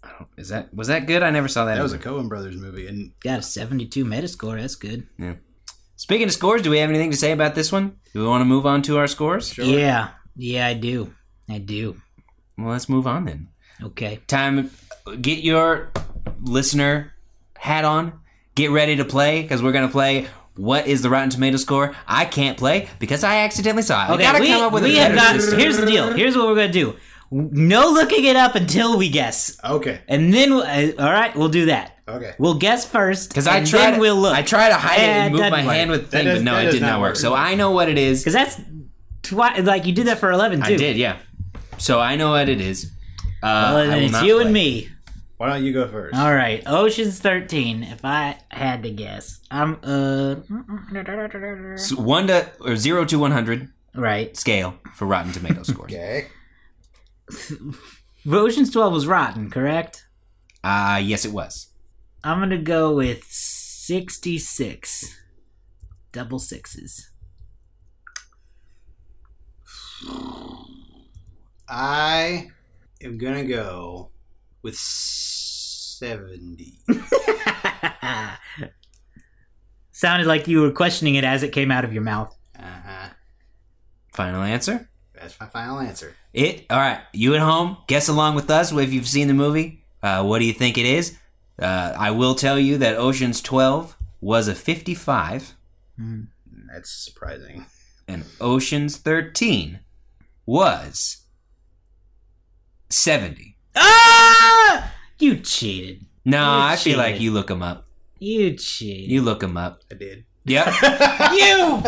[SPEAKER 2] Argo.
[SPEAKER 1] Caesar.
[SPEAKER 3] Is that was that good? I never saw that.
[SPEAKER 2] That was a
[SPEAKER 3] either.
[SPEAKER 2] Coen Brothers movie, and
[SPEAKER 1] Got a seventy-two Metascore. That's good. Yeah.
[SPEAKER 3] Speaking of scores, do we have anything to say about this one? Do we want to move on to our scores?
[SPEAKER 2] Sure.
[SPEAKER 1] Yeah, yeah, I do. I do.
[SPEAKER 3] Well, let's move on then.
[SPEAKER 1] Okay.
[SPEAKER 3] Time, get your listener hat on. Get ready to play because we're gonna play. What is the Rotten Tomato score? I can't play because I accidentally saw it.
[SPEAKER 1] Okay,
[SPEAKER 3] we gotta
[SPEAKER 1] we,
[SPEAKER 3] come up with
[SPEAKER 1] we
[SPEAKER 3] a
[SPEAKER 1] have
[SPEAKER 3] better
[SPEAKER 1] got.
[SPEAKER 3] system.
[SPEAKER 1] Here's the deal. Here's what we're gonna do. No looking it up until we guess,
[SPEAKER 2] okay,
[SPEAKER 1] and then uh, all right, we'll do that.
[SPEAKER 2] okay.
[SPEAKER 1] We'll guess first,
[SPEAKER 3] Because I
[SPEAKER 1] and
[SPEAKER 3] tried,
[SPEAKER 1] then we'll look.
[SPEAKER 3] I try to hide it and move my
[SPEAKER 1] work.
[SPEAKER 3] hand with the thing,
[SPEAKER 2] does-
[SPEAKER 3] but no, it did not
[SPEAKER 2] not
[SPEAKER 3] work.
[SPEAKER 2] work.
[SPEAKER 3] So I know what it is.
[SPEAKER 1] because that's twi- like you did that for eleven too.
[SPEAKER 3] I did, yeah. So I know what it is. Uh,
[SPEAKER 1] Well, then it's you
[SPEAKER 3] play.
[SPEAKER 1] and me.
[SPEAKER 2] Why don't you go first?
[SPEAKER 1] All right, Ocean's Thirteen. If I had to guess, I'm uh
[SPEAKER 3] So one to or zero to one hundred
[SPEAKER 1] right.
[SPEAKER 3] scale for Rotten Tomato scores.
[SPEAKER 2] Okay.
[SPEAKER 1] Ocean's Twelve was rotten, correct?
[SPEAKER 3] Uh yes, it was.
[SPEAKER 1] I'm gonna go with sixty-six. Double sixes.
[SPEAKER 2] I am gonna go with seventy. <laughs>
[SPEAKER 1] Sounded like you were questioning it as it came out of your mouth.
[SPEAKER 2] Uh huh.
[SPEAKER 3] Final answer.
[SPEAKER 2] That's my final answer.
[SPEAKER 3] It. All right. You at home, guess along with us if you've seen the movie. Uh, what do you think it is? Uh, I will tell you that Ocean's Twelve was a fifty-five,
[SPEAKER 2] That's surprising.
[SPEAKER 3] and Ocean's Thirteen was seventy.
[SPEAKER 1] Ah! You cheated.
[SPEAKER 3] No,
[SPEAKER 1] You
[SPEAKER 3] I feel like you look them up.
[SPEAKER 1] You cheated.
[SPEAKER 3] You look them up.
[SPEAKER 2] I did.
[SPEAKER 3] Yep. <laughs> <laughs>
[SPEAKER 1] you.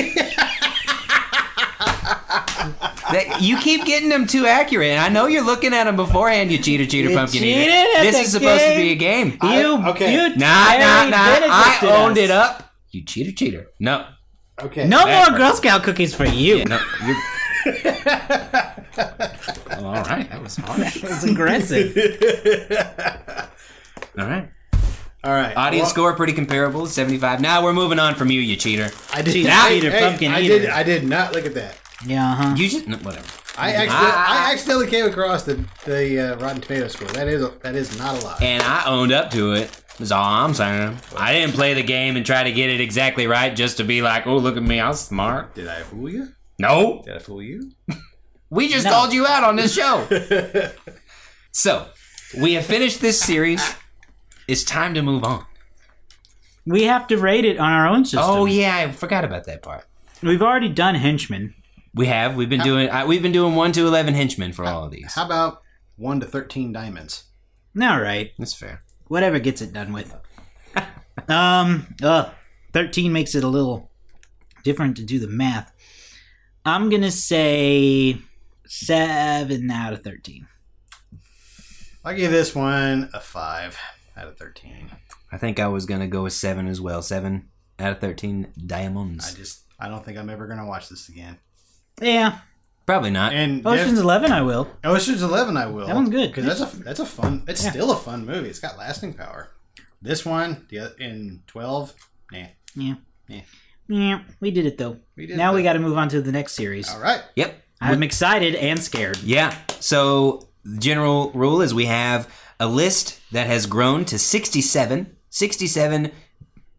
[SPEAKER 1] <laughs>
[SPEAKER 3] That- you keep getting them too accurate. And I know you're looking at them beforehand, you cheater, cheater,
[SPEAKER 1] You
[SPEAKER 3] pumpkin
[SPEAKER 1] cheated
[SPEAKER 3] eater.
[SPEAKER 1] at
[SPEAKER 3] This
[SPEAKER 1] the
[SPEAKER 3] is supposed to be a
[SPEAKER 1] game.
[SPEAKER 3] game.
[SPEAKER 2] I-
[SPEAKER 1] You.
[SPEAKER 2] okay.
[SPEAKER 1] You.
[SPEAKER 3] Nah, nah, nah. I owned
[SPEAKER 1] us.
[SPEAKER 3] it up. You cheater, cheater. No.
[SPEAKER 2] Okay.
[SPEAKER 1] No
[SPEAKER 3] That
[SPEAKER 1] more
[SPEAKER 3] part.
[SPEAKER 1] Girl Scout cookies for you.
[SPEAKER 3] Yeah, no. You're... Oh, <laughs> all right. That was harsh.
[SPEAKER 1] It's aggressive. <laughs>
[SPEAKER 3] All right.
[SPEAKER 2] All right.
[SPEAKER 3] Audience
[SPEAKER 2] Well,
[SPEAKER 3] score pretty comparable, 75. Now we're moving on from you, you cheater.
[SPEAKER 2] I did.
[SPEAKER 1] Cheater,
[SPEAKER 2] I,
[SPEAKER 1] cheater,
[SPEAKER 2] hey,
[SPEAKER 1] pumpkin
[SPEAKER 2] I
[SPEAKER 1] eater.
[SPEAKER 2] did. I did not look at that.
[SPEAKER 1] Yeah. uh-huh.
[SPEAKER 3] You just no, whatever.
[SPEAKER 2] I accidentally,
[SPEAKER 3] Ah.
[SPEAKER 2] I accidentally came across the the uh, Rotten Tomato score. That is a, that is not a lie.
[SPEAKER 3] And I owned up to it. That's all I'm saying. I didn't play the game and try to get it exactly right just to be like, oh, look at me, I'm smart.
[SPEAKER 2] Did I fool you?
[SPEAKER 3] No,
[SPEAKER 2] Did I fool you?
[SPEAKER 3] we just
[SPEAKER 1] No.
[SPEAKER 3] called you out on this show. <laughs> so, we have finished this series. It's time to move on.
[SPEAKER 1] We have to rate it on our own system.
[SPEAKER 3] Oh yeah, I forgot about that part.
[SPEAKER 1] We've already done Henchman.
[SPEAKER 3] We have. We've been doing. Uh, we've been doing one to eleven henchmen for all of these.
[SPEAKER 2] How about one to thirteen diamonds?
[SPEAKER 1] All right.
[SPEAKER 3] That's fair.
[SPEAKER 1] Whatever gets it done with. <laughs> um, uh, 13 makes it a little different to do the math. I'm going to say 7 out of 13.
[SPEAKER 2] I give this one a five out of thirteen.
[SPEAKER 3] I think I was gonna go with seven as well. Seven out of thirteen diamonds.
[SPEAKER 2] I just I don't think I'm ever gonna watch this again.
[SPEAKER 1] Yeah.
[SPEAKER 3] Probably not.
[SPEAKER 2] And
[SPEAKER 1] Ocean's
[SPEAKER 2] def-
[SPEAKER 1] 11, I will.
[SPEAKER 2] Ocean's Eleven, I will.
[SPEAKER 1] That one's good.
[SPEAKER 2] because that's a that's a fun. It's
[SPEAKER 1] Yeah.
[SPEAKER 2] still a fun movie. It's got lasting power. This one, the oth- in twelve, nah.
[SPEAKER 1] Yeah.
[SPEAKER 2] Yeah.
[SPEAKER 1] Yeah, we did it though.
[SPEAKER 2] We did
[SPEAKER 1] now we got to move on to the next series.
[SPEAKER 2] All right.
[SPEAKER 3] yep.
[SPEAKER 1] I'm excited and scared.
[SPEAKER 3] Yeah. So the general rule is we have a list that has grown to 67, 67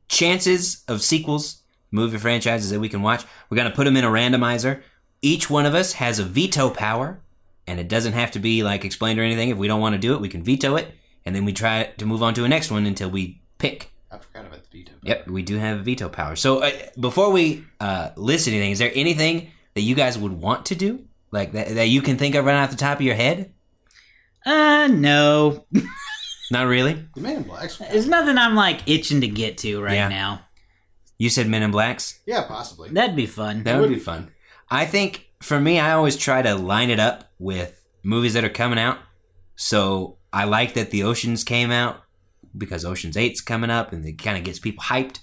[SPEAKER 3] chances of sequels, movie franchises that we can watch. We're going to put them in a randomizer. Each one of us has a veto power, and it doesn't have to be like explained or anything. If we don't want to do it, we can veto it, and then we try to move on to a next one until we pick.
[SPEAKER 2] I forgot about the veto.
[SPEAKER 3] Yep, we do have a veto power. So uh, before we uh, list anything, is there anything that you guys would want to do, like that, that you can think of right off the top of your head?
[SPEAKER 1] Uh, no.
[SPEAKER 3] Not really.
[SPEAKER 2] The Man in Black's.
[SPEAKER 1] There's nothing I'm like itching to get to right
[SPEAKER 3] Yeah.
[SPEAKER 1] now.
[SPEAKER 3] You said Men in Blacks.
[SPEAKER 2] Yeah, possibly.
[SPEAKER 1] That'd be fun.
[SPEAKER 3] That would be fun. I think for me, I always try to line it up with movies that are coming out. So I like that the Oceans came out because Oceans 8's coming up and it kind of gets people hyped.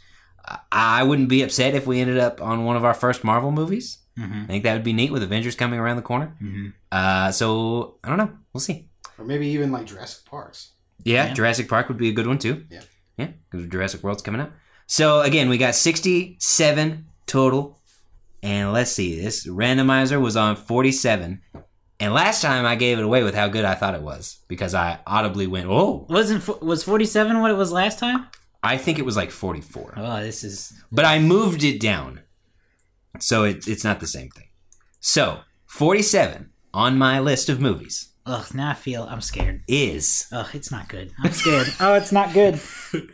[SPEAKER 3] I- I wouldn't be upset if we ended up on one of our first Marvel movies.
[SPEAKER 1] Mhm.
[SPEAKER 3] I think that would be neat with Avengers coming around the corner.
[SPEAKER 1] Mhm.
[SPEAKER 3] Uh, so I don't know. We'll see.
[SPEAKER 2] or maybe even like Jurassic Parks.
[SPEAKER 3] Yeah,
[SPEAKER 1] Yeah.
[SPEAKER 3] Jurassic Park would be a good one too.
[SPEAKER 2] Yeah.
[SPEAKER 3] Yeah, because Jurassic World's coming up. So again, we got 67 total. And let's see, this randomizer was on 47. And last time I gave it away with how good I thought it was because I audibly went, "Oh!"
[SPEAKER 1] Wasn't fo- was 47 what it was last time?
[SPEAKER 3] I think it was like 44,
[SPEAKER 1] Oh, this is
[SPEAKER 3] but I moved it down, so it, it's not the same thing. So 47 on my list of movies
[SPEAKER 1] ugh. Now I feel I'm scared.
[SPEAKER 3] is
[SPEAKER 1] Ugh, it's not good. I'm scared. <laughs> oh, it's not good.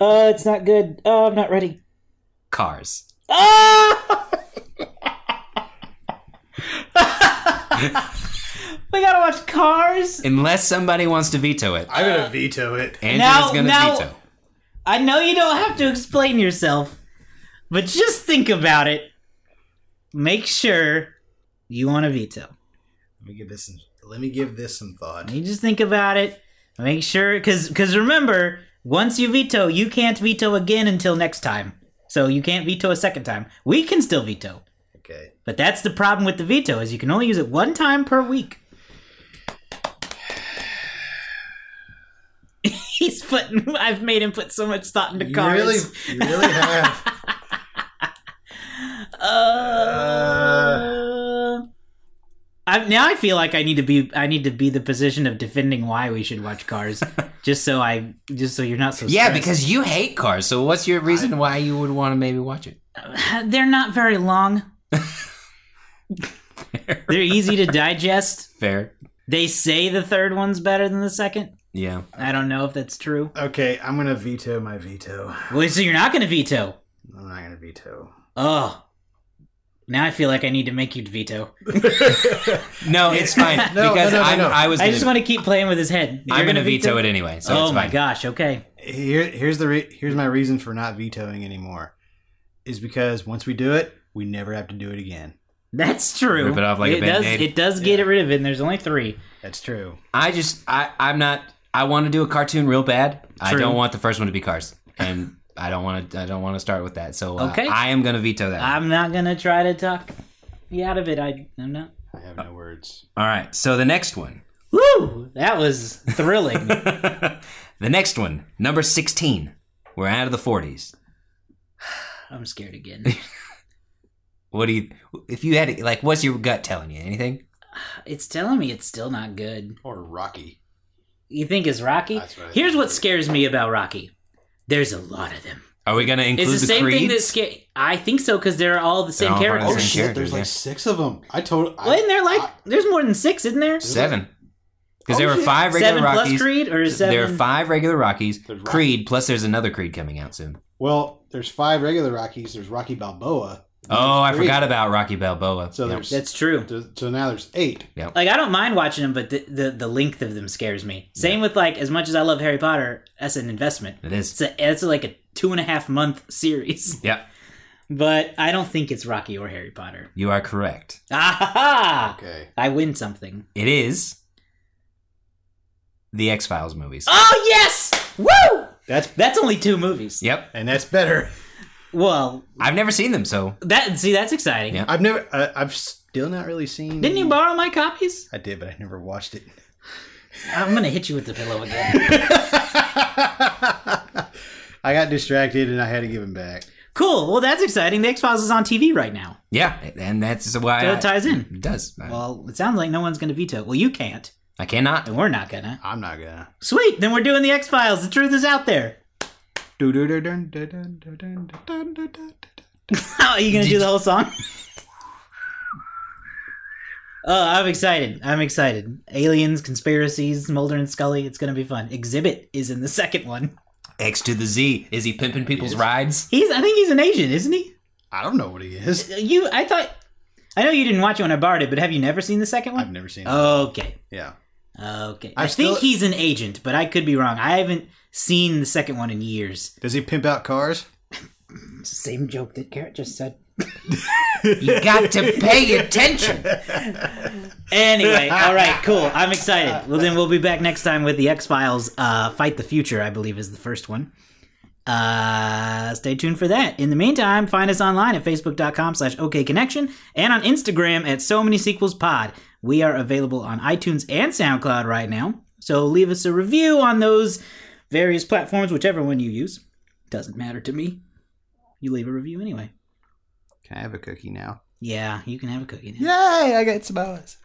[SPEAKER 1] Oh, it's not good. Oh, I'm not ready.
[SPEAKER 3] Cars.
[SPEAKER 1] Oh! <laughs> <laughs> we gotta watch Cars.
[SPEAKER 3] Unless somebody wants to veto it,
[SPEAKER 2] I'm gonna veto it.
[SPEAKER 3] Andrew's
[SPEAKER 1] Now-
[SPEAKER 3] gonna
[SPEAKER 1] now-
[SPEAKER 3] veto.
[SPEAKER 1] I know you don't have to explain yourself, but just think about it. Make sure you want to veto.
[SPEAKER 2] Let me give this. Some, let me give this some thought.
[SPEAKER 1] You just think about it. Make sure, because because remember, once you veto, you can't veto again until next time. So you can't veto a second time. We can still veto,
[SPEAKER 2] Okay.
[SPEAKER 1] but that's the problem with the veto is you can only use it one time per week. <sighs> He's putting. I've made him put so much thought into
[SPEAKER 2] You
[SPEAKER 1] cars.
[SPEAKER 2] really, you really have. <laughs> <laughs>
[SPEAKER 1] Uh, I, now I feel like I need to be I need to be the position of defending why we should watch Cars, <laughs> just so I just so you're not so
[SPEAKER 3] Yeah,
[SPEAKER 1] stressed.
[SPEAKER 3] because you hate cars. So what's your reason why you would want to maybe watch it? <sighs>
[SPEAKER 1] they're not very long. They're easy to digest.
[SPEAKER 3] Fair.
[SPEAKER 1] They say the third one's better than the second.
[SPEAKER 3] Yeah.
[SPEAKER 1] I don't know if that's true.
[SPEAKER 2] Okay, I'm gonna veto my veto.
[SPEAKER 1] Well, so you're not going to veto.
[SPEAKER 2] I'm not gonna veto.
[SPEAKER 1] Oh, now I feel like I need to make you veto. <laughs>
[SPEAKER 3] No, it's fine
[SPEAKER 2] No,
[SPEAKER 3] because
[SPEAKER 2] no, no, no,
[SPEAKER 3] I'm,
[SPEAKER 2] no.
[SPEAKER 3] I was.
[SPEAKER 1] I
[SPEAKER 3] Gonna,
[SPEAKER 1] just want to keep playing with his head. You're
[SPEAKER 3] I'm going to
[SPEAKER 1] gonna
[SPEAKER 3] veto it anyway. So
[SPEAKER 1] oh
[SPEAKER 3] it's
[SPEAKER 1] my
[SPEAKER 3] fine.
[SPEAKER 1] gosh! Okay.
[SPEAKER 2] Here, here's the re- here's my reason for not vetoing anymore. Is because once we do it, we never have to do it again.
[SPEAKER 1] That's true.
[SPEAKER 3] Rip it off like a
[SPEAKER 1] it does.
[SPEAKER 3] Band-Aid.
[SPEAKER 1] It does get rid of it. And there's only three.
[SPEAKER 2] That's true.
[SPEAKER 3] I just I I'm not. I want to do a cartoon real bad. I don't want the first one to be Cars, and I don't want to. I don't want to start with that. So uh,
[SPEAKER 1] Okay.
[SPEAKER 3] I am going to veto that.
[SPEAKER 1] I'm not gonna try to talk you out of it. I, I'm not.
[SPEAKER 2] I have no words.
[SPEAKER 3] All right. So the next one.
[SPEAKER 1] Woo! That was thrilling. <laughs>
[SPEAKER 3] the next one, number 16. We're out of the 40s. <sighs>
[SPEAKER 1] I'm scared again. <laughs>
[SPEAKER 3] What do you, if you had, like, what's your gut telling you? Anything?
[SPEAKER 1] It's telling me it's still not good.
[SPEAKER 2] Or Rocky.
[SPEAKER 1] You think it's Rocky?
[SPEAKER 2] That's what I
[SPEAKER 1] Here's
[SPEAKER 2] think.
[SPEAKER 1] what scares me about Rocky. There's a lot of them.
[SPEAKER 3] Are we gonna include
[SPEAKER 1] It's the,
[SPEAKER 3] the,
[SPEAKER 1] same
[SPEAKER 3] creeds?
[SPEAKER 1] thing that scare. I think so because they're all the same
[SPEAKER 3] all part of
[SPEAKER 2] Oh
[SPEAKER 3] the
[SPEAKER 1] characters.
[SPEAKER 3] same oh,
[SPEAKER 2] shit!
[SPEAKER 3] characters,
[SPEAKER 2] There's like six of them. I told. I,
[SPEAKER 1] Well, isn't there like
[SPEAKER 2] I-
[SPEAKER 1] there's more than six, isn't there?
[SPEAKER 3] Seven. Because
[SPEAKER 2] Oh,
[SPEAKER 3] there were
[SPEAKER 2] shit.
[SPEAKER 3] five regular
[SPEAKER 1] Seven plus
[SPEAKER 3] Rockies.
[SPEAKER 1] Creed or seven?
[SPEAKER 3] There are five regular Rockies.
[SPEAKER 4] There's Rocky.
[SPEAKER 3] Creed plus there's another Creed coming out soon.
[SPEAKER 4] Well, there's five regular Rockies. There's Rocky Balboa.
[SPEAKER 3] Oh, I
[SPEAKER 4] Three.
[SPEAKER 3] forgot about Rocky Balboa.
[SPEAKER 4] So
[SPEAKER 3] Yep.
[SPEAKER 4] there's
[SPEAKER 1] That's true.
[SPEAKER 4] so now there's eight.
[SPEAKER 1] Like I don't mind watching them, but the, the the length of them scares me. Same with like as much as I love Harry Potter, that's an investment.
[SPEAKER 3] it is.
[SPEAKER 1] It's a, it's like a two and a half month <laughs> series.
[SPEAKER 3] Yep,
[SPEAKER 1] But I don't think it's Rocky or Harry Potter.
[SPEAKER 3] you are correct.
[SPEAKER 1] Ah ha ha!
[SPEAKER 4] Okay.
[SPEAKER 1] I win something.
[SPEAKER 3] It is the X Files movies.
[SPEAKER 1] Oh yes! Woo!
[SPEAKER 2] That's
[SPEAKER 1] That's only two movies.
[SPEAKER 3] Yep,
[SPEAKER 2] and that's better.
[SPEAKER 1] Well,
[SPEAKER 3] I've never seen them, so
[SPEAKER 1] that see that's exciting.
[SPEAKER 3] Yeah.
[SPEAKER 2] I've never. I, I've still not really seen.
[SPEAKER 1] Didn't you borrow my copies?
[SPEAKER 2] I did, but I never watched it.
[SPEAKER 1] I'm gonna hit you with the pillow again. <laughs>
[SPEAKER 2] I got distracted and I had to give him back.
[SPEAKER 1] cool. Well, that's exciting. The X Files is on TV right now,
[SPEAKER 3] yeah, and that's why
[SPEAKER 1] so it ties in.
[SPEAKER 3] It does.
[SPEAKER 1] Well, it sounds like no one's gonna veto. Well, you can't,
[SPEAKER 3] I cannot.
[SPEAKER 1] and we're not gonna.
[SPEAKER 2] I'm not gonna.
[SPEAKER 1] Sweet. Then we're doing the X Files. The truth is out there. Oh, are you gonna do the whole song? <laughs> Oh, I'm excited. I'm excited. Aliens, conspiracies, Mulder and Scully. It's gonna be fun. Xzibit is in the second one.
[SPEAKER 3] X to the Z. Is he pimping people's rides?
[SPEAKER 1] He's. I think he's an Asian, isn't he?
[SPEAKER 2] I don't know what he is.
[SPEAKER 1] Uh, you. I thought. I know you didn't watch it when I borrowed it, but have you never seen the second one?
[SPEAKER 2] I've never seen it.
[SPEAKER 1] Okay.
[SPEAKER 2] Yeah.
[SPEAKER 1] Okay.
[SPEAKER 2] I
[SPEAKER 1] I, think
[SPEAKER 2] still-
[SPEAKER 1] he's an agent, but I could be wrong. I haven't seen the second one in years.
[SPEAKER 2] Does he pimp out cars?
[SPEAKER 1] Same joke that Garrett just said. <laughs>
[SPEAKER 3] You got to pay attention.
[SPEAKER 1] Anyway, all right, cool. I'm excited. Well, then we'll be back next time with the X Files. Uh, Fight the Future, I believe, is the first one. Uh, stay tuned for that. In the meantime, find us online at facebook.com slash okconnection and on Instagram at so many sequels pod. We are available on iTunes and SoundCloud right now. So leave us a review on those various platforms, whichever one you use. Doesn't matter to me. You leave a review anyway.
[SPEAKER 2] Can I have a cookie now?
[SPEAKER 1] Yeah, you can have a cookie now.
[SPEAKER 2] Yay! I got some hours.